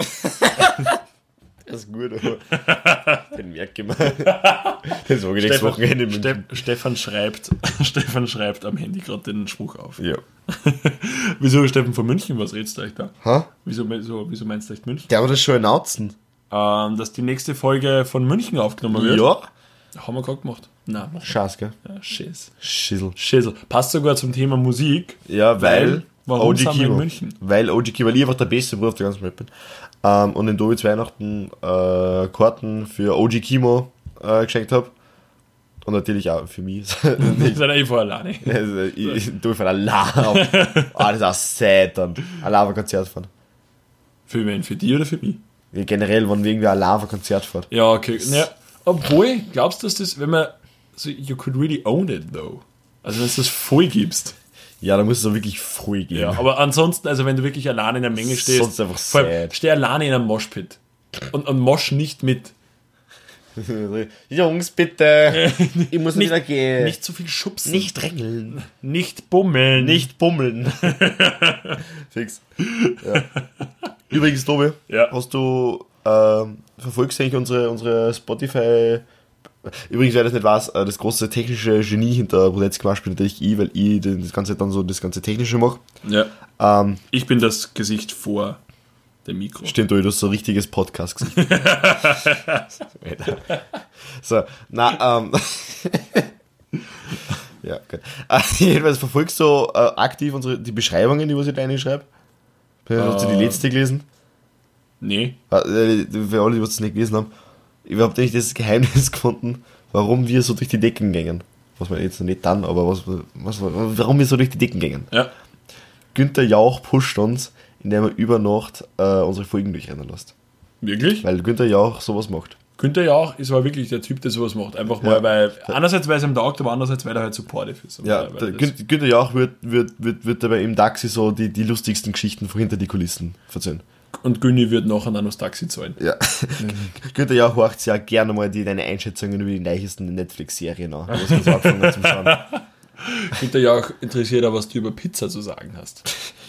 das ist gut, aber den merke ich mal. Das war nächstes Wochenende Ste München. Stefan schreibt, [laughs] Stefan schreibt am Handy gerade den Spruch auf. Ja. [laughs] Wieso Stefan von München, was redest du euch da? Ha? Wieso, wieso, wieso meinst du echt München? Der hat das schon announcen. Ähm, dass die nächste Folge von München aufgenommen wird. Ja. Haben wir gerade gemacht. Nein, Scheiß, gell? ja, Schiss. Schissel. Schissel. Passt sogar zum Thema Musik. Ja, weil, Warum OG sind wir in Kimo. München? Weil OG Kimo, weil ich einfach der beste Bruder auf der ganzen Welt bin. Ähm, und in Dovids Weihnachten äh, Karten für OG Kimo äh, geschenkt habe. Und natürlich auch für mich. Wir sind eh vor alleine. [laughs] also, ich, ich tue für allein. [laughs] Ah, das ist auch sad dann. Allein auf ein Konzert fahren. Für wen? Für die oder für mich? Ja, generell, wenn wir irgendwie allein auf ein Konzert fahren. Ja, okay. Ja, obwohl, glaubst du, dass das, wenn man so, you could really own it though. Also wenn du das voll gibst. Ja, da muss es auch wirklich voll gehen. Ja, aber ansonsten, also wenn du wirklich alleine in der Menge stehst, Sonst einfach vor allem, steh alleine in einem Moshpit und, und mosch nicht mit. [laughs] Jungs, bitte. [laughs] Ich muss wieder gehen. Nicht zu viel schubsen. nicht drängeln. nicht bummeln. Nicht bummeln. [laughs] Fix. Ja. Übrigens, Tobi, Ja. hast du ähm, verfolgst du eigentlich unsere, unsere Spotify. Übrigens, wer das nicht weiß, äh, das große technische Genie hinter Squash bin natürlich ich, weil ich das ganze dann so das ganze Technische mache. Ja. Ähm, Ich bin das Gesicht vor dem Mikro. stimmt, du hast so ein richtiges Podcast-Gesicht. [laughs] so, na, ähm. [laughs] ja, gut. Äh, jedenfalls verfolgst du äh, aktiv unsere, die Beschreibungen, die was ich da reinschreibe. Hast du die Äh. letzte gelesen? Nee. Äh, Für alle, die das nicht gelesen haben, ich habe nicht das Geheimnis [laughs] gefunden, warum wir so durch die Decken gängen. Was wir jetzt noch nicht dann, aber was, was, warum wir so durch die Decken gängen. Ja. Günther Jauch pusht uns, indem er über Nacht äh, unsere Folgen durchrennen lässt. Wirklich? Weil Günther Jauch sowas macht. Günther Jauch ist aber wirklich der Typ, der sowas macht. Einfach mal, Ja. weil, einerseits, weil es ihm taugt, aber andererseits, weil er halt supportive ist. Ja, weil, Günther Jauch wird, wird, wird, wird dabei im Taxi so die, die lustigsten Geschichten von hinter die Kulissen erzählen. Und Günni wird nachher dann das Taxi zahlen. Ja. Günther Jauch horcht ja gerne mal die, deine Einschätzungen über die neuesten Netflix-Serien an, angefangen zum Schauen. [laughs] Günther Jauch interessiert auch, was du über Pizza zu sagen hast.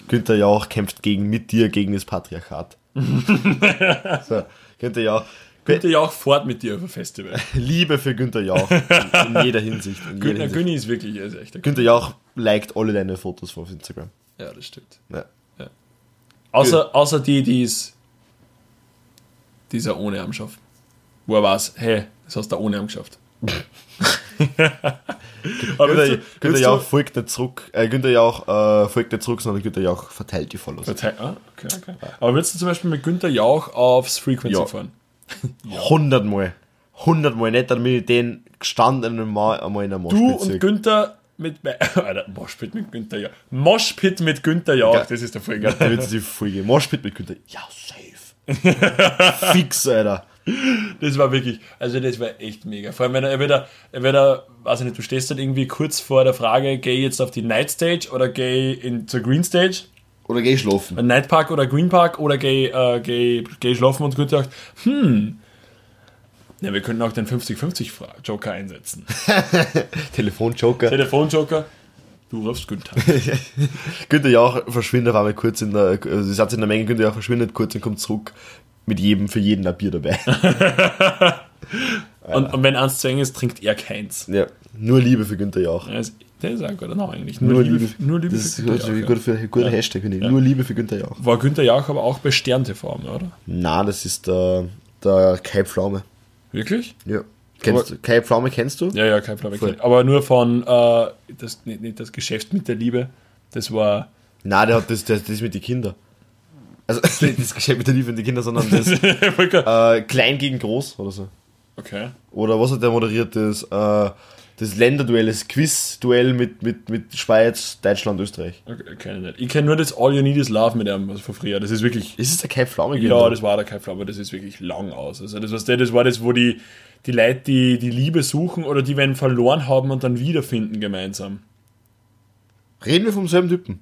Günther Jauch kämpft gegen, mit dir gegen das Patriarchat. [laughs] so, Günther Jauch. Günther Jauch fährt mit dir auf ein Festival. [laughs] Liebe für Günther Jauch. In, in jeder Hinsicht. In Günther. Günni ist wirklich, er ist echt Günther Jauch liked alle deine Fotos auf Instagram. Ja, das stimmt. Ja. Außer, außer die, die ist, die ist ja ohne Arm geschafft. Wo er weiß, hey, das hast du ohne Arm geschafft. [laughs] Aber Günther, du- Jauch du- folgt nicht zurück. Äh, Günther Jauch äh, folgt nicht zurück, sondern Günther Jauch verteilt die Follows. Verteil- Ah, okay, okay. Aber willst du zum Beispiel mit Günther Jauch aufs Frequency Ja. fahren? [laughs] Hundertmal. Hundertmal. Nicht, damit ich den gestandenen Mal einmal in der Du Moschpitze und. Günther mit, [laughs] Alter, Moshpit mit Günther Jauch. Moshpit mit Günther Jauch, Ja. das ist der voll Da geil. wird sie voll gehen. Moschpit mit Günther. Ja, safe. [laughs] Fix, Alter. Das war wirklich, also das war echt mega. Vor allem, wenn er entweder, entweder, weiß ich nicht, du stehst dann irgendwie kurz vor der Frage, geh ich jetzt auf die Night Stage oder geh in zur Green Stage, Oder geh schlafen. Night Park oder Green Park oder geh, äh, geh, geh schlafen und gut gedacht, hm, ja, wir könnten auch den 50-50 Fra- Joker einsetzen. [laughs] Telefonjoker. Telefonjoker, du rufst Günther. [laughs] Günther Jauch verschwindet auf einmal kurz in der, also Satz in der Menge, Günther Jauch verschwindet kurz und kommt zurück mit jedem, für jeden ein Bier dabei. [laughs] Und, und wenn eins zu eng ist, trinkt er keins. ja, nur Liebe für Günther Jauch. Das ist, das ist ein guter Name eigentlich. Nur Liebe, nur Liebe das ist für Günther ein Jauch, guter, für, guter Hashtag, finde ich. Nur Liebe für Günther Jauch. ja. War Günther Jauch aber auch bei Stern TV, oder? Na, das ist der, der Kai Pflaume. Wirklich? Ja. Kennst Aber- du, Kai Pflaume kennst du? Ja, ja, kein Problem. Voll. Aber nur von, äh, das, nicht, nicht das Geschäft mit der Liebe, das war, Nein, der hat das, das, das mit den Kindern. Also, [laughs] nicht das Geschäft mit der Liebe und die Kinder, sondern das [laughs] äh, Klein gegen Groß oder so. okay. Oder was hat der moderiert? Das, äh, das Länderduell, das Quiz-Duell mit, mit, mit Schweiz, Deutschland, Österreich. okay ich nicht. Ich kenne nur das All You Need Is Love mit dem, also von früher. Das ist wirklich, Ist es der Kai Pflaume ja, das war der Kein aber das ist wirklich lang aus. Also das, was der, das war das, wo die, die Leute, die die Liebe suchen oder die werden verloren haben und dann wiederfinden gemeinsam. Reden wir vom selben Typen?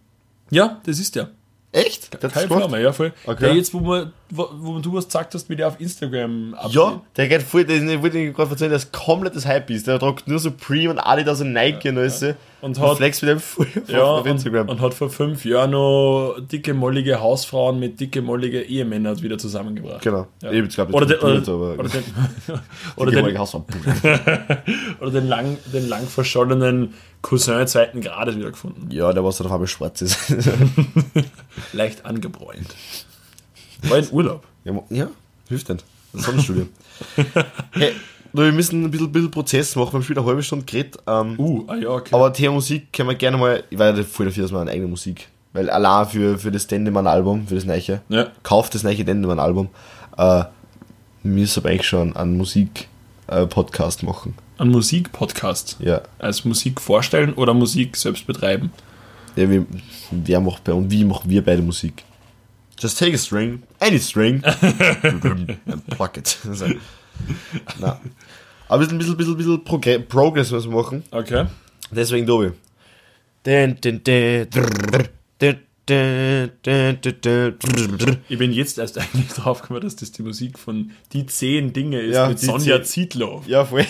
Ja, das ist der. Echt? Der Kai? Pflaume, ja voll. Okay. Der jetzt, wo, man, wo, wo du was gesagt hast, wie der auf Instagram abgeht. Ja, der geht voll, den ich wollte gerade erzählen, der ist komplettes Hype ist. Der tragt nur Supreme und Adidas und Nike und alles. Und Und hat- flex mit dem voll Ja, auf Instagram. Und, und hat vor fünf Jahren noch dicke, mollige Hausfrauen mit dicke, mollige Ehemännern wieder zusammengebracht. genau. Ja. Ich glaube, Oder, das den, oder, aber oder, den, [laughs] oder, oder den, [laughs] oder den, lang, den lang verschollenen Cousin zweiten Grades wieder gefunden. Ja, der was dann auf einmal schwarz ist. [laughs] Leicht angebräunt. War in Urlaub. ja, ja, hilft nicht. Das ist Sonnenstudio. [laughs] hey, wir müssen ein bisschen, bisschen Prozess machen. Wir haben schon wieder eine halbe Stunde geredet. Ähm, Uh, ah ja, okay. Aber Thema Musik können wir gerne mal, ich war ja voll dafür, dass wir eine eigene Musik, weil allein für, für das Dendemann-Album, für das Neiche, Ja. kauft das Neiche Dendemann-Album, äh, müssen aber eigentlich schon einen Musik-Podcast machen. Ein Musikpodcast. Ja. Als Musik vorstellen oder Musik selbst betreiben. ja wie, wer macht bei uns, wie machen wir beide Musik? Just take a string, any string, and pluck it. [laughs] Also, na. Aber ein bisschen, bisschen, bisschen Progr Progress müssen wir machen. Okay. Deswegen Dobi. Ich bin jetzt erst [laughs] eigentlich drauf gekommen, dass das die Musik von Die zehn Dinge ist Ja, mit Sonja Zietlow. Ja, voll. [laughs]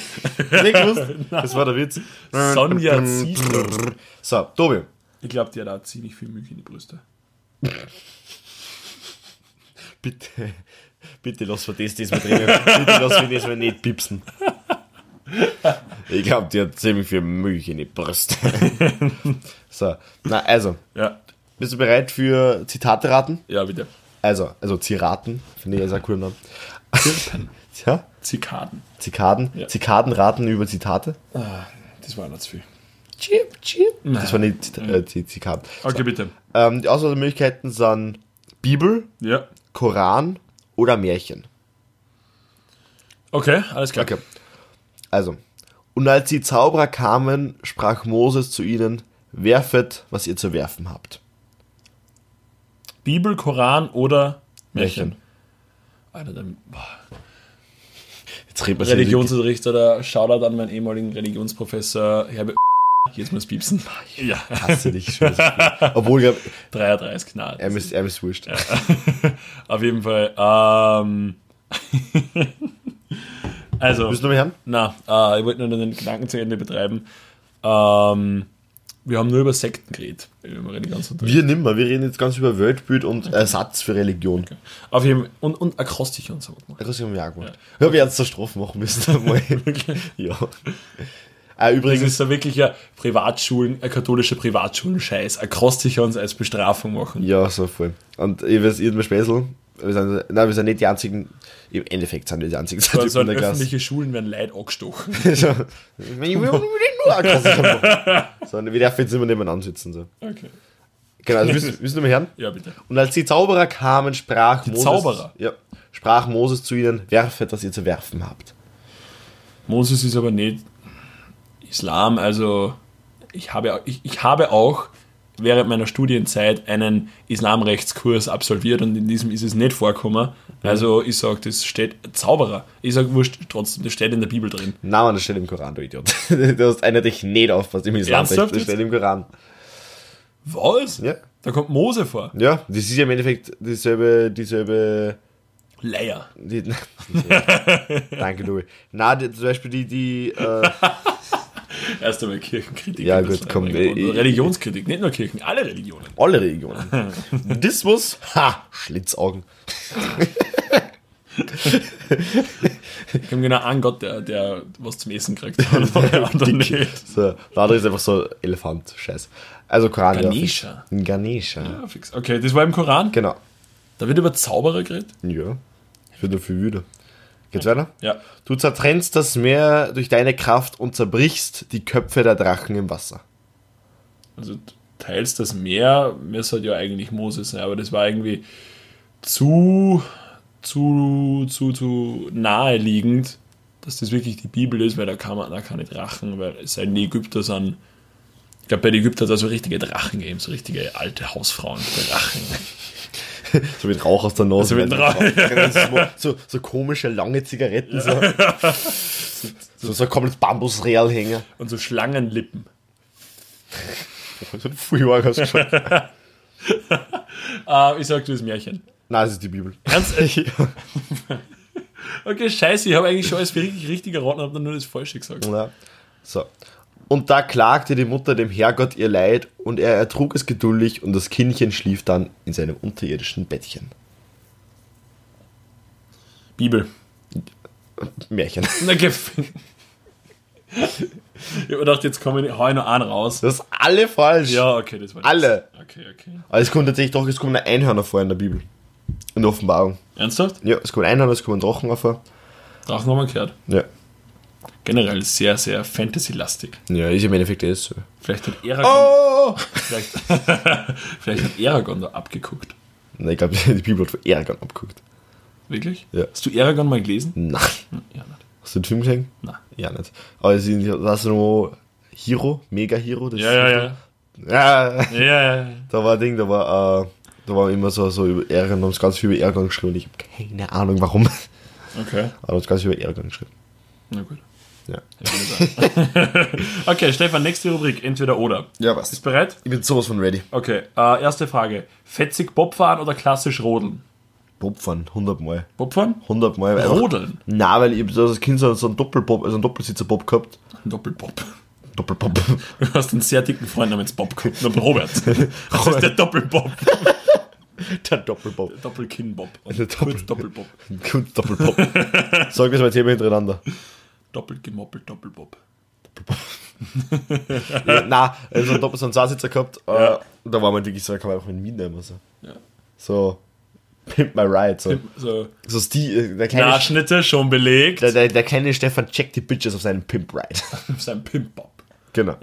Nicht gewusst? Das war der Witz. Sonja Zietlow. So, Tobi. Ich glaube, die hat auch ziemlich viel Milch in die Brüste. Bitte, bitte lass wir das diesmal drinnen. Bitte lass wir das mal nicht pipsen. Ich glaube, die hat ziemlich viel Milch in die Brust. [laughs] So, na also, Ja, bist du bereit für Zitate raten? ja, bitte. Also, also Ziraten, finde ich ja sehr cooler Name. Tja, [laughs] Zikaden. Zikaden. Ja. Zikaden raten über Zitate. Das war noch zu viel. Chip, chip. Das waren nicht äh, Zikaden. Okay, bitte. Ähm, die Auswahlmöglichkeiten sind Bibel, Ja. Koran oder Märchen. Okay, alles klar. Okay. Also, und als die Zauberer kamen, sprach Moses zu ihnen, werfet, was ihr zu werfen habt. Bibel, Koran oder Märchen. Dann, boah. Jetzt Religionsunterricht oder Shoutout an meinen ehemaligen Religionsprofessor Herbert. Jetzt muss piepsen. Ja. Ich hasse dich schon. Obwohl, ich glaub, 3er3 ist knall. er ist, er ist wurscht. [laughs] Auf jeden Fall. Ähm, [laughs] also, Willst du noch mal hören? na, äh, ich wollte nur den Gedanken zu Ende betreiben. Ähm, wir haben nur über Sekten geredet. Über Religionsunterricht. Wir nimmer, wir reden jetzt ganz über Weltbild und Ersatz für Religion. Auf jeden Fall. Und, und Akrostiche und so. Das haben wir auch gemacht. Ja, wir jetzt zur Strophe machen müssen. [laughs] Ja. Ah, Das übrigens, ist so wirklich ein Privatschulen, ein katholischer Privatschulen-Scheiß. Akrostiche uns als Bestrafung machen. ja, so voll. Und ich weiß, ich mir Späßel, wir sind, nein, wir sind nicht die einzigen, im Endeffekt sind wir die einzigen So, Typen so in der Klasse. öffentliche Schulen werden Leute angestochen. [laughs] so, ich will nur Akrostiche machen. [laughs] So, wir dürfen jetzt immer nebeneinander sitzen. So. Okay. Genau, also willst, willst du mal hören? Ja, bitte. Und als die Zauberer kamen, sprach Moses, Zauberer? Ja, sprach Moses zu ihnen, werfet, was ihr zu werfen habt. Moses ist aber nicht Islam, also ich habe, ich, ich habe auch während meiner Studienzeit einen Islamrechtskurs absolviert und in diesem ist es nicht vorgekommen. Also ich sage, das steht Zauberer. Ich sage, wurscht, trotzdem, das steht in der Bibel drin. Nein, Mann, das steht im Koran, du Idiot. [laughs] Du hast eindeutig nicht aufpasst im Islam. Ernsthaft Das steht im Koran. Was? Ja. Da kommt Mose vor. Ja, das ist ja im Endeffekt dieselbe, dieselbe, Leier. die, [laughs] danke, Louis. Na, zum Beispiel die, die, äh, [laughs] [laughs] Erst einmal Kirchenkritik. Ja, gut, komm, und äh, Religionskritik, nicht nur Kirchen, alle Religionen. alle Religionen. [laughs] Buddhismus, ha, Schlitzaugen. [laughs] Ich habe genau einen Gott, der, der was zum Essen kriegt. Und der andere nicht. So, der andere ist einfach so Elefant, scheiß. Also Koran. Ganesha. Ja. Ganesha. Ja, fix. Okay, das war im Koran. Genau. Da wird über Zauberer geredet. Ja. Ich bin dafür wieder. Geht's weiter? Ja. Du zertrennst das Meer durch deine Kraft und zerbrichst die Köpfe der Drachen im Wasser. Also du teilst das Meer, mir sollte ja eigentlich Moses sein, aber das war irgendwie zu, zu, zu, zu naheliegend, dass das wirklich die Bibel ist, weil da kann man da keine Drachen, weil es sei denn, die Ägypter sind. Ich glaube, bei den Ägyptern hat es so richtige Drachen gegeben, so richtige alte Hausfrauen, Drachen. [laughs] So mit Rauch [laughs] aus der Nase. So mit Rauch. so, so, komische, lange Zigaretten. So. [laughs] so, so ein komplettes Bambusreal hängen. Und so Schlangenlippen. So ein Frühjahr hast du gesagt. Ah, ich sag, du das Märchen. Nein, das ist die Bibel. Ernst? Okay, scheiße, ich habe eigentlich schon alles richtig, richtig erraten, habe dann nur das Falsche gesagt. Ja. So. Und da klagte die Mutter dem Herrgott ihr Leid und er ertrug es geduldig und das Kindchen schlief dann in seinem unterirdischen Bettchen. Bibel. Märchen. Na, Ich hab mir gedacht, jetzt komme ich, hau ich noch einen raus. Das ist alle falsch. Ja, okay, das war das. Alle. Okay, okay. Aber es kommt tatsächlich doch, es kommen Einhörner vor in der Bibel. In der Offenbarung. Ernsthaft? Ja, es kommen Einhörner, es kommen Drachen vor. Drachen haben wir gehört. Ja. Generell sehr, sehr Fantasy-lastig. Ja, ist im Endeffekt eh so. Vielleicht hat Eragon, Oh! vielleicht, [laughs] vielleicht hat Eragon da abgeguckt. Nein, ich glaube, [laughs] die Bibel hat von Eragon abgeguckt. Wirklich? Ja. Hast du Eragon mal gelesen? Nein. Hm, Ja, nicht. Hast du den Film gesehen? Nein. Ja, nicht. Aber es sind, noch Hero? Mega Hero? Das Ja, ja, ja. Ja, Ja, ja, ja. da war ein Ding, da war, äh, da war immer so, so über Eragon, da haben sie ganz viel über Eragon geschrieben und ich habe keine Ahnung warum. Okay, Aber da haben sie ganz viel über Eragon geschrieben. na gut. Ja. [laughs] okay, Stefan, nächste Rubrik, entweder oder. Ja, was? Bist bereit? Ich bin sowas von ready. Okay, äh, erste Frage. Fetzig Bob fahren oder klassisch rodeln? Bobfahren, 100 Mal. Bob fahren? 100 Mal. Rodeln? Nein, weil ich als Kind so einen Doppelbob, also einen Doppelsitzer-Bob gehabt. Ein Doppelbob. Doppelbob. Du hast einen sehr dicken Freund namens Bob gehabt, namens Robert. [laughs] Das ist der Doppelbob. Der Doppelbob. Doppelkinn-Bob. Und Der Doppel- kurz Doppelbob. Doppelbob. Sag das mal Thema hintereinander. Doppelt gemoppelt Doppelbob. [laughs] Ja, nein, also einen Doppel, so einen Zweisitzer gehabt. Ja. Äh, da war man wirklich so, da kann man einfach mitnehmen. So. Ja. so, Pimp my ride. So, So, so Stil, der kleine, Nachschnitte schon belegt. der, der, der kleine Stefan checkt die Bitches auf seinen Pimp Ride. [laughs] Sein Pimp-Bob. genau.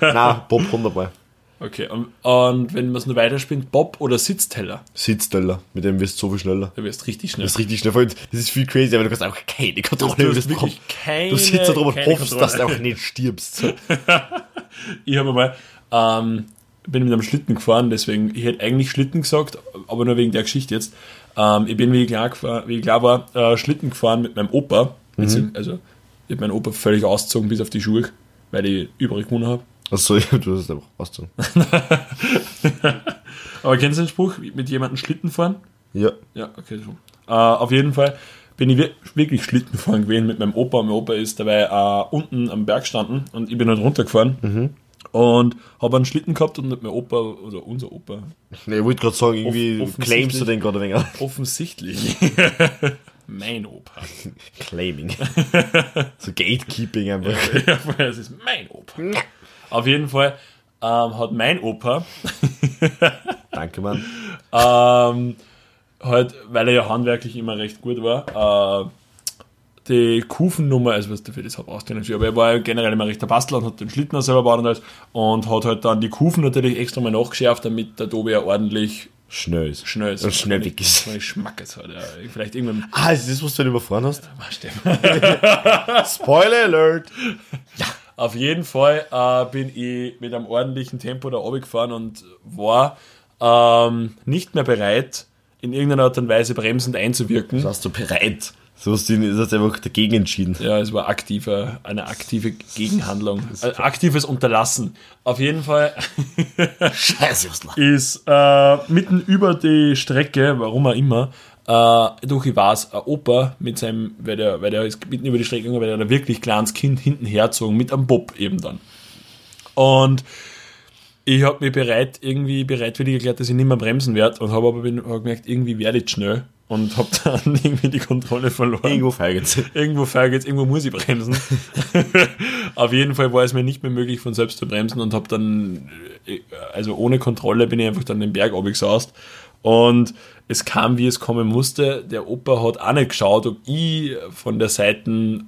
Na, Bob 100 Mal. Okay, und, und wenn man es nur weiterspinnt, Bob oder Sitzteller? Sitzteller, mit dem wirst du so viel schneller. Da wirst du richtig schnell. Das ist richtig schnell. Vor allem, Das ist viel crazy, aber du kannst einfach keine Kontrolle Du über das wirklich keine- Du sitzt da drüber und hoffst, dass du Kontrolle. auch nicht stirbst. [laughs] Ich habe mal, ähm, bin mit einem Schlitten gefahren, deswegen, ich hätte eigentlich Schlitten gesagt, aber nur wegen der Geschichte jetzt. Ähm, ich bin, wie ich klar, wie ich klar war, äh, Schlitten gefahren mit meinem Opa. Mhm. Also, ich habe meinen Opa völlig ausgezogen bis auf die Schuhe, weil ich übrig gewonnen habe. Achso, [laughs] ja, du hast einfach ausgezogen. [laughs] Aber kennst du den Spruch, mit jemandem Schlitten fahren? Ja. Ja, okay, so. Äh, auf jeden Fall bin ich wir- wirklich Schlitten fahren gewesen mit meinem Opa. Mein Opa ist dabei äh, unten am Berg gestanden und ich bin halt runtergefahren. Und habe einen Schlitten gehabt und mein Opa, oder unser Opa, Nee, ich wollte gerade sagen, irgendwie Off- claimst du den gerade ein wenig. [laughs] offensichtlich, mein Opa. Claiming. so Gatekeeping einfach. Ja, vorher, es ist mein Opa. Auf jeden Fall ähm, hat mein Opa [laughs] Danke, Mann. ähm, halt, weil er ja handwerklich immer recht gut war, äh, die Kufennummer, also was dafür das habe auskennen, aber er war ja generell immer recht der Bastler und hat den Schlitten auch selber gebaut und alles und hat halt dann die Kufen natürlich extra mal nachgeschärft, damit der Tobi ja ordentlich Schnell ist. schnell ist. Und schnell weg ist. Ich Schmackes hat. Ja. Vielleicht irgendwann. Ah, ist das, was du halt überfahren hast? [laughs] Stefan. Spoiler Alert! Auf jeden Fall äh, bin ich mit einem ordentlichen Tempo da gefahren und war ähm, nicht mehr bereit, in irgendeiner Art und Weise bremsend einzuwirken. Warst du bereit? So hast du das einfach dagegen entschieden. Ja, es war aktive, eine aktive Gegenhandlung. Ein aktives Unterlassen. Auf jeden Fall [laughs] Scheiße, ist äh, mitten über die Strecke, warum auch immer, äh, durch ich weiß, ein Opa mit seinem, weil der, weil der ist mitten über die Strecke gegangen, weil der ein wirklich kleines Kind hinten herzogen, mit einem Bob eben dann. Und ich habe mich bereit, irgendwie bereitwillig erklärt, dass ich nicht mehr bremsen werde und habe aber hab gemerkt, irgendwie werde ich schnell und habe [laughs] dann irgendwie die Kontrolle verloren. Irgendwo feigert Irgendwo jetzt, irgendwo muss ich bremsen. [laughs] Auf jeden Fall war es mir nicht mehr möglich, von selbst zu bremsen und habe dann, äh, also ohne Kontrolle bin ich einfach dann den Berg runtergesaust. Und es kam, wie es kommen musste. Der Opa hat auch nicht geschaut, ob ich von der Seite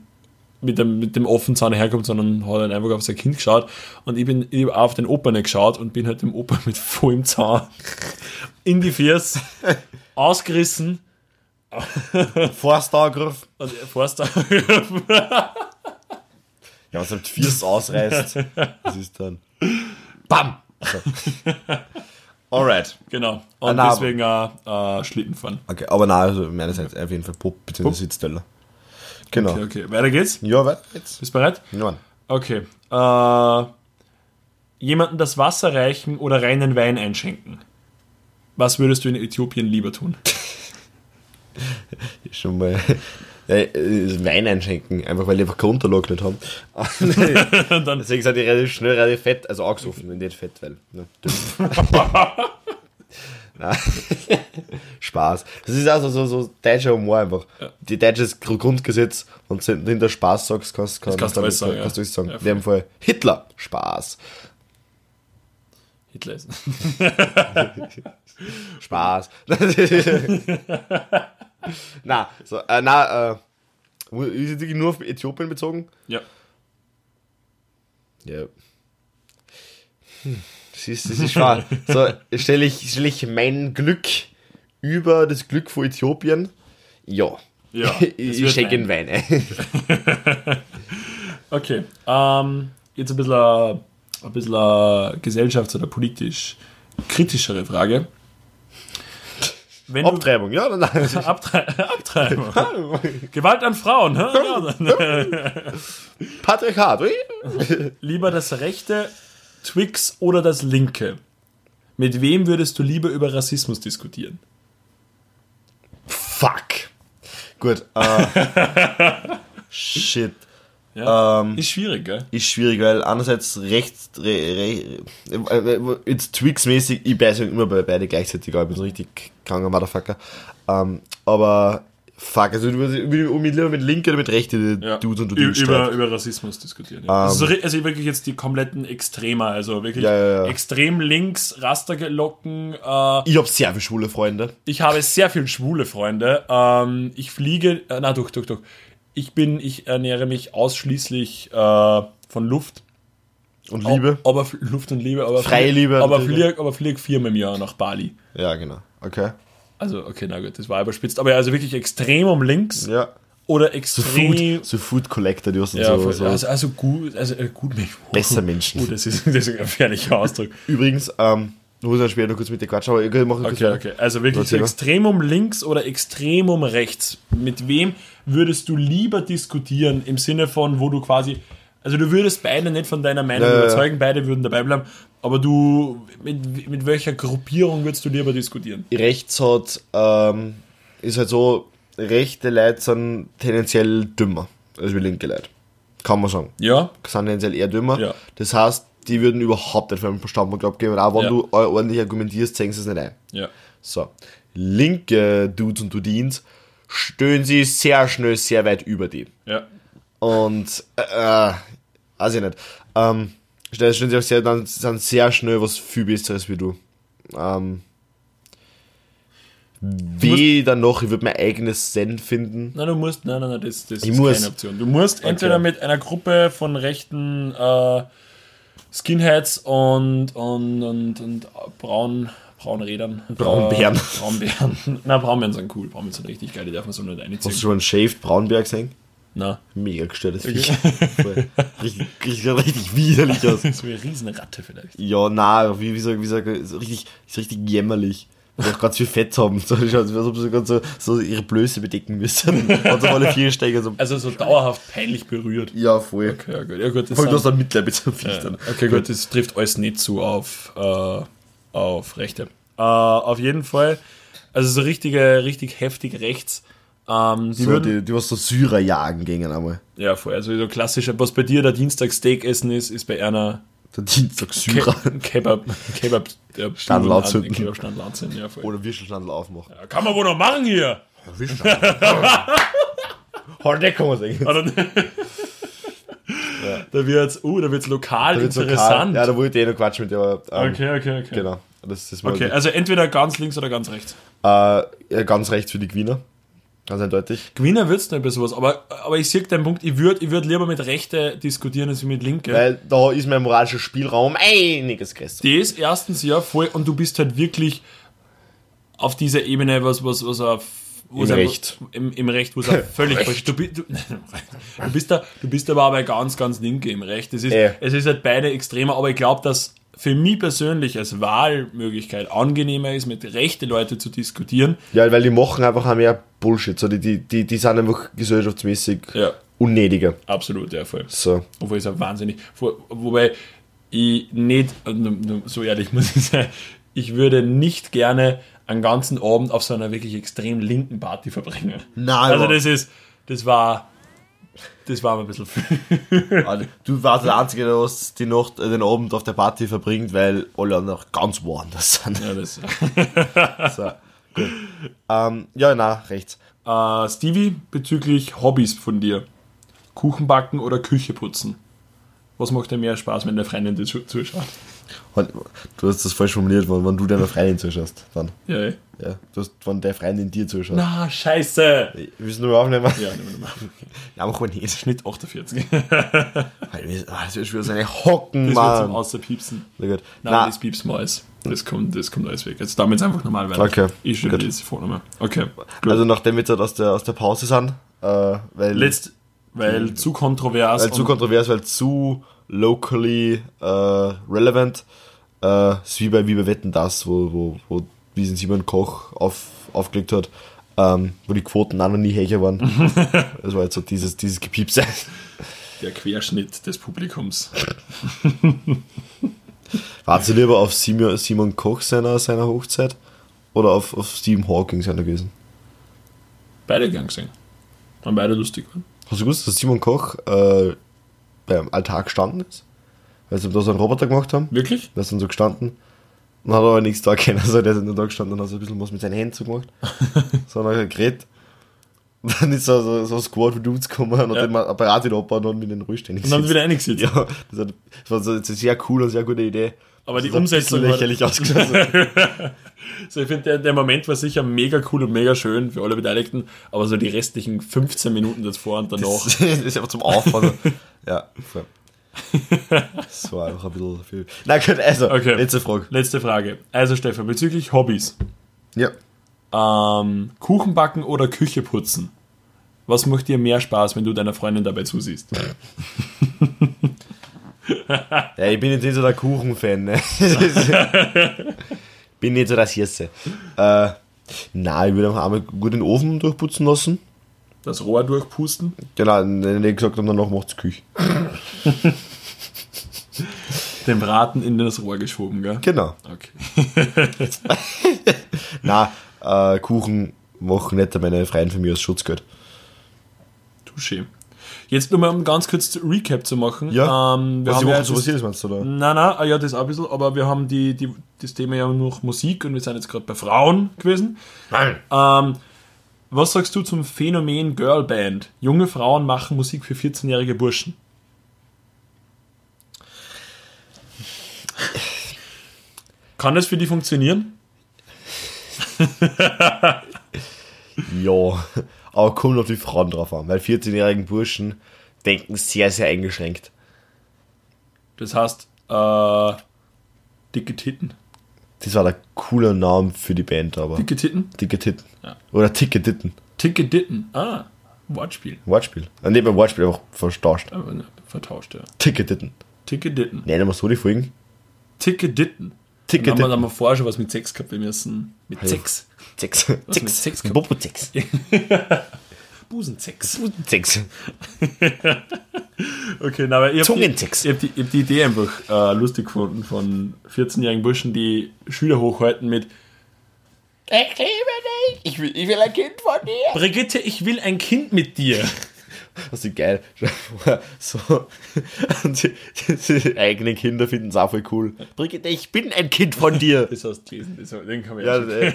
mit dem, mit dem offenen Zahn herkommt, sondern hat halt einfach auf sein Kind geschaut. Und ich bin ich hab auch auf den Opa nicht geschaut und bin halt dem Opa [laughs] mit vollem Zahn in die Fiers [laughs] ausgerissen Forster angegriffen. und Forster Ja, was halt Fiers ausreißt. [laughs] Das ist dann. BAM! So. Alright. Genau. Und na, deswegen auch äh, Schlitten fahren. Okay, aber nein, also meinerseits auf jeden Fall Pop bzw. Sitzteller. Genau. Okay, okay. Weiter geht's. Ja, weiter jetzt. Bist du bereit? Ja, Okay. Äh, jemanden das Wasser reichen oder reinen Wein einschenken? Was würdest du in Äthiopien lieber tun? [laughs] schon mal äh, äh, Wein einschenken, einfach weil die einfach keine Unterlage nicht haben. [laughs] Deswegen sind die relativ schnell relativ fett, also angesoffen, nicht fett, weil. [laughs] Ne. [laughs] Spaß. Das ist also so, so deutscher Humor einfach. Die deutsches Gru- Grundgesetz und wenn du hinter Spaß sagst, kannst, kannst, kannst du alles sagen, kannst du ja. alles sagen. Ja, In dem Fall Hitler, Spaß. Hitler ist. Spaß. Na, so, äh, na, äh, ist es nur auf Äthiopien bezogen? Ja. Ja. Hm, Das ist, das ist schwer. so, stelle ich, stell ich mein Glück über das Glück von Äthiopien? Ja. Ja, [laughs] ich schenke ein. einen Wein. [laughs] Okay. Ähm, jetzt ein bisschen, ein bisschen äh, gesellschafts- oder politisch kritischere Frage. Wenn du- Abtreibung, ja oder nein? [laughs] Abtre Abtreibung. [laughs] Gewalt an Frauen. Ja. [laughs] Patriarchat. Lieber das rechte Twix oder das linke? Mit wem würdest du lieber über Rassismus diskutieren? Fuck. Gut. Äh, shit. Ja. Ähm, Ist schwierig, gell? ist schwierig, weil einerseits rechts, re, re, äh, jetzt Twix-mäßig, ich beiße immer bei beide gleichzeitig, ich bin so richtig kranker Motherfucker. Ähm, aber fuck, also ich würde ich würde mit, lieber mit linke oder mit rechte Dudes und Dudes über, über Rassismus diskutieren. Ja. also, so, ri- also wirklich jetzt die kompletten Extremer, also wirklich Ja, ja, ja. extrem links, Rasterlocken. Äh, Ich habe sehr viele schwule Freunde. ich habe sehr viele schwule Freunde. Ähm, ich fliege, äh, na doch, doch, doch. Ich bin, ich ernähre mich ausschließlich äh, von Luft. Und Liebe. Aber Luft und Liebe, aber Freie Liebe Aber flieg, aber flieg viermal im Jahr nach Bali. Ja, genau. Okay. Also, okay, na gut, das war überspitzt. Aber also wirklich extrem um links Ja. oder So extrem. Food, so Food Collector, die hast Ja, so, so. also, also gut, also äh, gut Mensch. Besser [laughs] Menschen. Oh, das ist, das ist ein gefährlicher Ausdruck. Übrigens, ähm, ich muss ja später noch kurz mit dir quatschen, aber ich mache Okay, okay. Also wirklich so extrem um links oder extrem um rechts. Mit wem würdest du lieber diskutieren im Sinne von, wo du quasi. Also du würdest beide nicht von deiner Meinung Ja, ja, ja. überzeugen, beide würden dabei bleiben, aber du, mit, mit welcher Gruppierung würdest du lieber diskutieren? rechts hat, ähm, ist halt so, rechte Leute sind tendenziell dümmer als wie linke Leute. Kann man sagen. Ja? Sind tendenziell eher dümmer. Ja. Das heißt, die würden überhaupt nicht für einen Standpunkt abgeben. Und auch wenn Ja. du ordentlich argumentierst, sehen sie es nicht ein. Ja. So. Linke Dudes und Dudins stehen sie sehr schnell sehr weit über die. Ja. Und, äh, äh, weiß ich nicht. Ähm, stellen sie auch sehr, dann sind sehr schnell was viel Besseres wie du. Ähm, wie dann noch, ich würde mein eigenes Zen finden. Nein, du musst, nein, nein, nein, das, das Ich ist muss. keine Option. Du musst entweder mit einer Gruppe von rechten äh, Skinheads und, und, und, und braun, Braunrädern. Braunbären. Äh, Braunbären. [laughs] Na, Braunbären sind cool. Braunbären sind richtig geil, die darf man so nicht einziehen. Hast du schon einen Shaved Braunberg gesehen? Na. Mega gestörtes Viech. Voll. richtig, richtig, richtig widerlich aus. [laughs] So eine Riesenratte vielleicht. Ja, na, wie, wie sag, wie sag, so richtig, ist richtig jämmerlich. Weil auch ganz viel Fett haben. So, als ob sie ganz so, so ihre Blöße bedecken müssen. [laughs] Und so alle vier steigen. So. Also so dauerhaft peinlich berührt. Ja, voll. Okay, ja gut. Ja, gut das Voll, du hast dann Mitleid mit so einem Viech dann. okay, gut, das trifft alles nicht zu auf, äh, auf Rechte. Äh, auf jeden Fall, also so richtige, richtig heftig rechts. Ähm, die So, würden, die, die was so Syrer jagen gingen einmal. ja, voll, also so klassischer, was bei dir der Dienstag Steak essen ist, ist bei einer Der Dienstag Syrer. Ke Kebab, Kebab, der [laughs] Standel anzünden. Kebab Standel anzünden, ja, voll. Oder Würstelstandel aufmachen. Ja, kann man wohl noch machen hier. Heute [laughs] kann man sagen. Da wird's, uh, da wird's lokal Da wird's interessant. lokal. Ja, da wollte ich eh noch quatschen mit dir. aber, Ähm, okay, okay, okay. Genau. Das ist Okay, also entweder ganz links oder ganz rechts. äh, ganz rechts für die Gewinner. Ganz eindeutig. Gewinner wird's nicht bei sowas, aber, aber ich sehe deinen Punkt, ich würde ich würd lieber mit Rechte diskutieren als mit Linke. Weil da ist mein moralischer Spielraum einiges größer. das erstens ja voll und du bist halt wirklich auf dieser Ebene, was, was, was auf Im einfach- Recht. Im, Im Recht, wo es [laughs] völlig falsch du, du, [laughs] du bist da, du bist aber bei ganz, ganz linke im Recht. Es ist, Äh. es ist halt beide extremer, aber ich glaube, dass für mich persönlich als Wahlmöglichkeit angenehmer ist, mit rechte Leute zu diskutieren. Ja, weil die machen einfach auch mehr Bullshit. So, die, die, die, die sind einfach gesellschaftsmäßig Ja. unnötiger. Absolut, ja, voll. So. Obwohl es ja wahnsinnig. Wo, wobei ich nicht, also, so ehrlich [laughs] muss ich sein, ich würde nicht gerne einen ganzen Abend auf so einer wirklich extrem linken Party verbringen. Nein, Also das ist, das war, das war mir ein bisschen viel. Also, du warst der Einzige, der die Nacht, äh, den Abend auf der Party verbringt, weil alle anderen ganz woanders sind. Ja, das, [laughs] So, gut. ähm, ja, na, rechts. äh, Stevie, bezüglich Hobbys von dir. Kuchen backen oder Küche putzen? Was macht dir mehr Spaß, wenn der Freundin dir zu- zuschaut? Du hast das falsch formuliert, wenn, wenn du deiner Freundin zuschaust. Dann. Ja, ey. Ja, du hast, wenn der Freundin dir zuschaut. Na, scheiße! Willst du nur aufnehmen? Ja, nehmen [laughs] [laughs] wir mal. Ja, mach mal nicht. Schnitt 48. Das wird schon seine Hocken, Das wird zum Mann. Außerpiepsen. Na gut. Nein, Na, das piepst mal alles. Das kommt, das kommt alles weg. Jetzt damit einfach normal weiter. Okay, Ich gut. diese Vorname. Okay. Gut. also nachdem wir jetzt aus der, aus der Pause sind, äh, weil, Letzt, weil zu kontrovers. weil zu kontrovers, weil zu locally äh, relevant, äh, ist wie bei, wie bei Wetten das, wo, wo, wo diesen Simon Koch auf, aufgelegt hat, ähm, wo die Quoten auch noch nie höher waren. [laughs] das war jetzt so dieses, dieses Gepiepse. der Querschnitt des Publikums. [laughs] Warst du lieber auf Simon, Simon Koch seiner, seiner Hochzeit oder auf, auf Stephen Hawking seiner gewesen? Beide gern gesehen. Haben beide lustig waren. Hast du gewusst, dass Simon Koch äh, beim Altar gestanden ist? Weil sie da so einen Roboter gemacht haben. Wirklich? Ist dann so gestanden. Und hat aber nichts da können. [laughs] Also der ist nur da gestanden und hat so ein bisschen was mit seinen Händen so gemacht. [laughs] so hat er geredet. Und dann ist so, so, so ein Squad von Dudes gekommen und Ja. hat den Apparat wieder abgebaut und mit den Ruheständig Und dann wieder eingesetzt. [laughs] Ja, das, hat, das war so eine sehr coole und sehr gute Idee. Aber die ein Umsetzung war- lächerlich ausgeschaut. [laughs] So, ich finde, der, der Moment war sicher mega cool und mega schön für alle Beteiligten, aber so die restlichen 15 Minuten davor und danach. Das [laughs] ist einfach zum Aufbauen. ja, voll. [laughs] Das war einfach ein bisschen viel. Na gut, also, Okay. letzte Frage. Letzte Frage. Also Stefan, bezüglich Hobbys. Ja. Ähm, Kuchen backen oder Küche putzen? Was macht dir mehr Spaß, wenn du deiner Freundin dabei zusiehst? Ja, ich bin jetzt nicht so der Kuchenfan, ne? [laughs] bin nicht so das Hirse. Äh, nein, ich würde einfach einmal gut den Ofen durchputzen lassen. Das Rohr durchpusten? Genau, wenn die gesagt haben, danach macht's Küche. Den Braten in das Rohr geschoben, gell? Genau. Okay. [laughs] Nein, äh, Kuchen machen nicht meine Freien für mich als Schutzgeld. Touché. Jetzt nur mal, um ganz kurz Recap zu machen. Ja. Ähm, wir Was haben die ja Woche so das- passiert ist, meinst du, oder? Nein, nein, ah, ja, das auch ein bisschen, aber wir haben die, die, das Thema ja noch Musik und wir sind jetzt gerade bei Frauen gewesen. Nein. Ähm, was sagst du zum Phänomen Girlband? Junge Frauen machen Musik für 14-jährige Burschen. Kann das für die funktionieren? [laughs] Ja, aber kommt auf die Frauen drauf an, weil 14-jährigen Burschen denken sehr, sehr eingeschränkt. Das heißt, äh, dicke Titten. Das war der coole Name für die Band, aber. Dicke Titten? Dicke Titten. Ja. Oder Ticke Titten. Dicke Titten. Ah. Wortspiel. Wortspiel. Äh, nicht beim Wortspiel, einfach vertauscht. Ne, vertauscht, ja. Ticketitten. Ticketitten. Nennen wir so die Folgen. Ticketitten. Ticket- Dann haben wir, haben wir vorher schon was mit Sex gehabt. Wir müssen mit Sex. Sechs. mit Sechs. Sex gehabt? Bobo-Sechs. [laughs] Busensex. Sechs. [laughs] Okay, na, aber ich habe die, hab die, hab die Idee einfach äh, lustig gefunden von 14-jährigen Burschen, die Schüler hochhalten mit Ich liebe dich. Ich will, ich will ein Kind von dir. Brigitte, ich will ein Kind mit dir. Das ist geil. [laughs] So. Und die, die, eigenen Kinder finden es auch voll cool. Brigitte, ich bin ein Kind von dir. Das hast du gelesen, das, den kann man Ja, ja,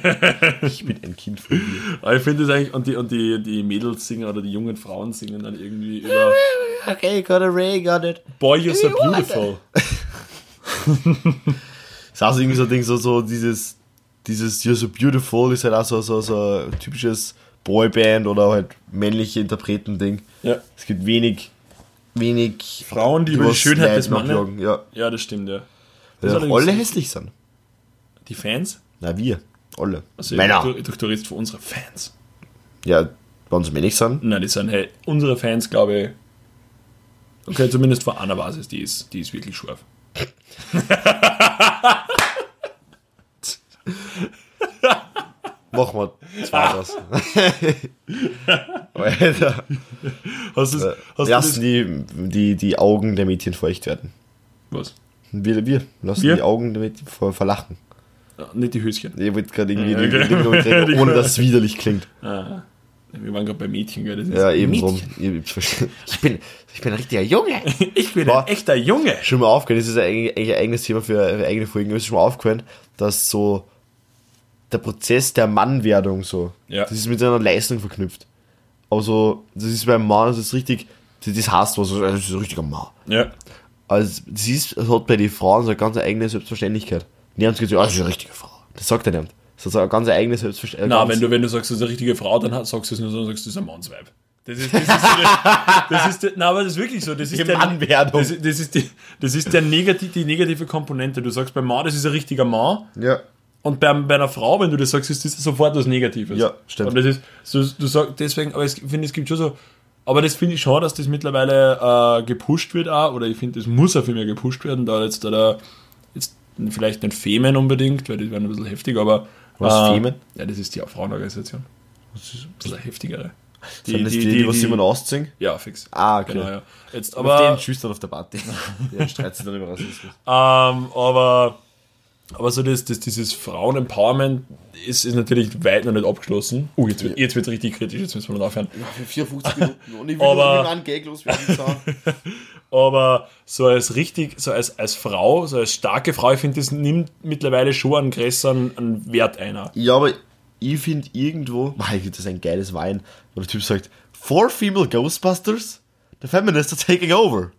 ich bin ein Kind von dir. [laughs] Aber ich finde das eigentlich, und die, und die, die Mädels singen oder die jungen Frauen singen dann irgendwie über [laughs] Okay, got a ray, got it. Boy, you're so beautiful. Das ist auch so irgendwie so ein Ding, so, so dieses, dieses You're so beautiful ist halt auch so, so, so ein typisches Boyband oder halt männliche Interpreten-Ding. Ja. Es gibt wenig, wenig Frauen, die über die Schönheit Leid des Mannes- Ja. Ja, das stimmt, ja. Weil Das allerdings- alle hässlich sind. Die Fans? Na, wir. Alle. Also Männer. Du, du, redest von unseren Fans. Ja, wenn sie männlich sind. Nein, die sind, hey, unsere Fans, glaube ich. Okay, zumindest von einer Basis, die ist, die ist wirklich scharf. [laughs] Machen wir zwei draus. [laughs] Alter. Hast, du's, hast du Lassen das? die, die, die Augen der Mädchen feucht werden. Was? Wir, wir lassen Wir? die Augen der Mädchen ver- verlachen. Ja, nicht die Höschen. Ich wollte gerade irgendwie, Okay. die- die- [laughs] Die- ohne dass es widerlich klingt. Ah, wir waren gerade bei Mädchen, gell? Das ist Ja, eben drum. Mädchen. Ich bin, ich bin ein richtiger Junge. [laughs] Ich bin War- ein echter Junge. Schon mal aufgefallen, das ist eigentlich ein eigenes Thema für eigene Folgen. Mir ist schon mal aufgefallen, dass so der Prozess der Mannwerdung so, Ja. das ist mit seiner Leistung verknüpft. Aber so, das ist beim Mann, das ist richtig, das, heißt was, das ist ein richtiger Mann. Ja. Also, das ist, das hat bei den Frauen so eine ganz eigene Selbstverständlichkeit. Die haben gesagt, ah, das ist eine richtige Frau. Das sagt er nicht. Das ist so eine ganz eigene Selbstverständlichkeit. Na, wenn du, wenn du sagst, das ist eine richtige Frau, dann hat- sagst du es nur so, dann sagst du, das ist ein Mannsweib. Das ist, das ist, so das, das ist der, na, aber das ist wirklich so. Das ist Die der, Mannwerdung. das, ist- das ist, die, das ist der negativ, die negative Komponente. Du sagst beim Mann, das ist ein richtiger Mann. Ja. Und bei, bei einer Frau, wenn du das sagst, ist das sofort was Negatives. Ja, stimmt. Und das ist, so, du sagst deswegen, aber ich finde, es gibt schon so, aber das finde ich schon, dass das mittlerweile äh, gepusht wird auch, oder ich finde, das muss auch viel mehr gepusht werden, da jetzt da, da jetzt vielleicht nicht Femen unbedingt, weil die werden ein bisschen heftig, aber Was, äh, Femen? Ja, das ist die Frauenorganisation. Das ist ein bisschen heftigere. Sind das die, die, was immer ausziehen? Ja, fix. Ah, okay. Genau, ja. Jetzt, Aber aber, den schüchtern auf der Party. [laughs] Der streitet sich dann über Rassismus. Ähm, aber, aber so das, das, dieses Frauen-Empowerment ist, ist natürlich weit noch nicht abgeschlossen. Oh, jetzt wird jetzt wird's richtig kritisch, jetzt müssen wir noch aufhören. Für 54 Minuten. Und ich will Aber- nur einen Gag loswerden. [laughs] Aber so als richtig, so als, als Frau, so als starke Frau, ich finde, das nimmt mittlerweile schon einen größeren einen Wert einer. Ja, aber ich finde irgendwo, Mach, das ist ein geiles Wein, wo der Typ sagt, Four female Ghostbusters, the feminists are taking over.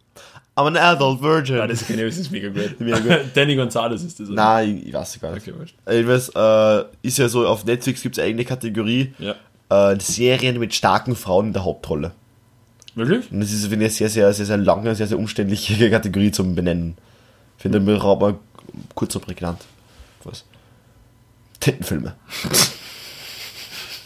I'm an adult virgin. Ja, das ich, das ist mega gut. Mega gut. [laughs] Danny Gonzalez ist das. oder? Nein, ich, ich weiß gar nicht. Okay, wurscht. Ich weiß, äh, ist ja so, auf Netflix gibt es eine eigene Kategorie, Ja. äh, Serien mit starken Frauen in der Hauptrolle. Wirklich? Und das ist, finde ich, eine sehr, sehr, sehr, sehr lange, sehr, sehr umständliche [laughs] Kategorie zum Benennen. Ich finde, wir haben mal kurz und prägnant. Was? Tittenfilme.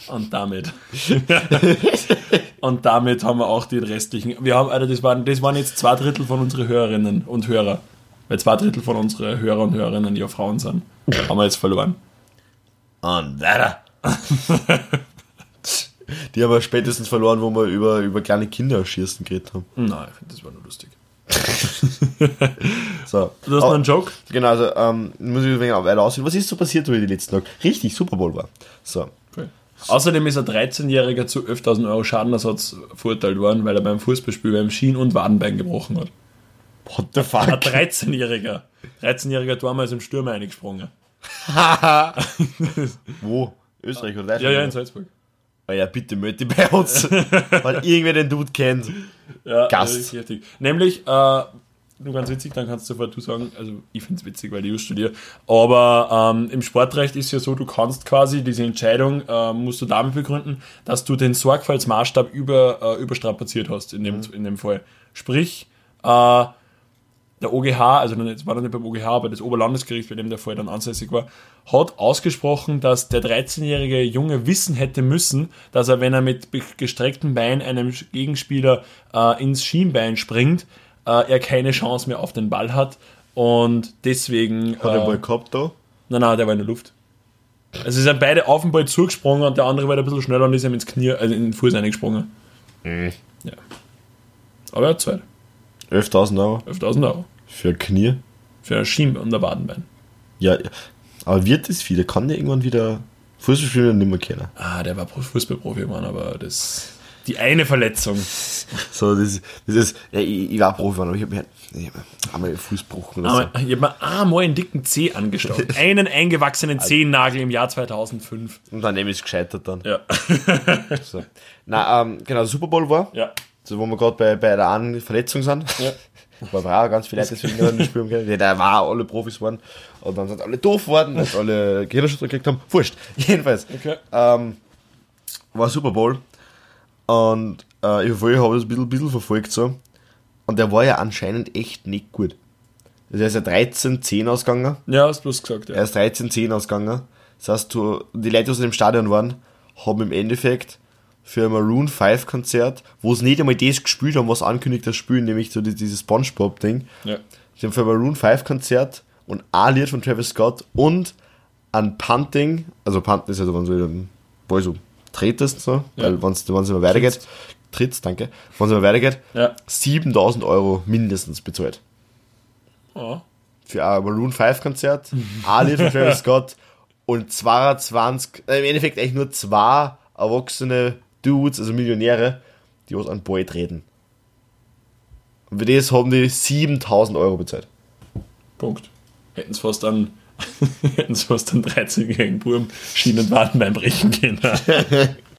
Und damit. [laughs] und damit haben wir auch den restlichen. Wir haben, Alter, das waren, das waren jetzt zwei Drittel von unseren Hörerinnen und Hörer. Weil zwei Drittel von unseren Hörer und Hörerinnen ja Frauen sind. haben wir jetzt verloren. Und weiter. Die haben wir spätestens verloren, wo wir über, über kleine Kinder schießen geredet haben. Nein, ich finde, das war nur lustig. [laughs] So. Du hast Oh, noch einen Joke? Genau, also ähm, muss ich ein wenig weiter aussehen. Was ist so passiert über die letzten Tage? Richtig, Super Bowl war. So. Außerdem ist ein 13-Jähriger zu 11.000 Euro Schadenersatz verurteilt worden, weil er beim Fußballspiel beim Schien- und Wadenbein gebrochen hat. What the Ein fuck? 13-Jähriger. 13-Jähriger Dormer ist im Sturm eingesprungen. [laughs] Wo? Österreich oder Deutschland? Ja, ja, in Salzburg. Ah ja, bitte melde bei uns. [laughs] Weil irgendwer den Dude kennt. Ja, Gast. richtig. Nämlich, äh, nur ganz witzig, dann kannst du sofort du sagen, also ich finde es witzig, weil ich studiere, aber ähm, im Sportrecht ist ja so, du kannst quasi diese Entscheidung, äh, musst du damit begründen, dass du den Sorgfaltsmaßstab über, äh, überstrapaziert hast in dem, in dem Fall. Sprich, äh, der OGH, also es war dann nicht beim OGH, aber das Oberlandesgericht, bei dem der Fall dann ansässig war, hat ausgesprochen, dass der 13-jährige Junge wissen hätte müssen, dass er, wenn er mit gestrecktem Bein einem Gegenspieler äh, ins Schienbein springt, äh, er keine Chance mehr auf den Ball hat. Und deswegen. Hat er äh, mal gehabt da? Nein, nein, der war in der Luft. Also sie sind beide auf den Ball zugesprungen und der andere war ein bisschen schneller und ist ihm ins Knie, also in den Fuß eingesprungen. Mhm. Ja. Aber er hat Zeit. 11.000 Euro 11.000 Euro. für Knie. Für ein Schienbein und ein Wadenbein. Ja, aber wird das wieder? Kann der irgendwann wieder Fußball spielen und nicht mehr kennen? Ah, der war Pro- Fußballprofi, Mann, aber das. Die eine Verletzung. So, das, das ist, ja, ich, ich war Profi, aber ich habe mir ich hab einmal den Fuß gebrochen oder so. Ich habe mir einmal einen dicken Zeh angestaucht. [laughs] Einen eingewachsenen Zehennagel im Jahr 2005. Und daneben ist es gescheitert dann. Ja. [laughs] So. Na, ähm, genau, Super Bowl war. Ja. So, wo wir gerade bei, bei der einen Verletzung sind. Ja. [laughs] Weil wir auch ganz viele Leute deswegen nicht spielen können. Ja, da war auch alle Profis waren. Und dann sind alle doof geworden, weil alle Gehirnerschütterung gekriegt haben. Wurscht. Jedenfalls. Okay. Ähm, war Super Bowl. Und äh, ich habe das ein bisschen, bisschen verfolgt so. Und der war ja anscheinend echt nicht gut. Also er ist ja 13-10 ausgegangen. Ja, hast du bloß gesagt, Er ja. ist 13-10 ausgegangen. Das heißt, du, die Leute, die aus dem Stadion waren, haben im Endeffekt für ein Maroon 5 Konzert, wo sie nicht einmal das gespielt haben, was ankündigt das Spielen, nämlich so die- dieses Spongebob-Ding. ja. Sie haben für ein Maroon 5 Konzert und ein Lied von Travis Scott und ein Punting, also Punten ist wenn du den Ball so tretest, so, Ja. weil wenn es immer weitergeht, trittst, danke, wenn es immer weitergeht, Ja. 7000 Euro mindestens bezahlt Oh. für ein Maroon 5 Konzert, ein Lied von Travis [laughs] Scott und 22, äh, im Endeffekt eigentlich nur zwei erwachsene Dudes, also Millionäre, die was an Boy treten. Und für das haben die 7000 Euro bezahlt. Punkt. Hätten es fast an. [laughs] Hätten es fast an 13-jährigen Burm Schienen- und Wadenbein brechen können. [laughs]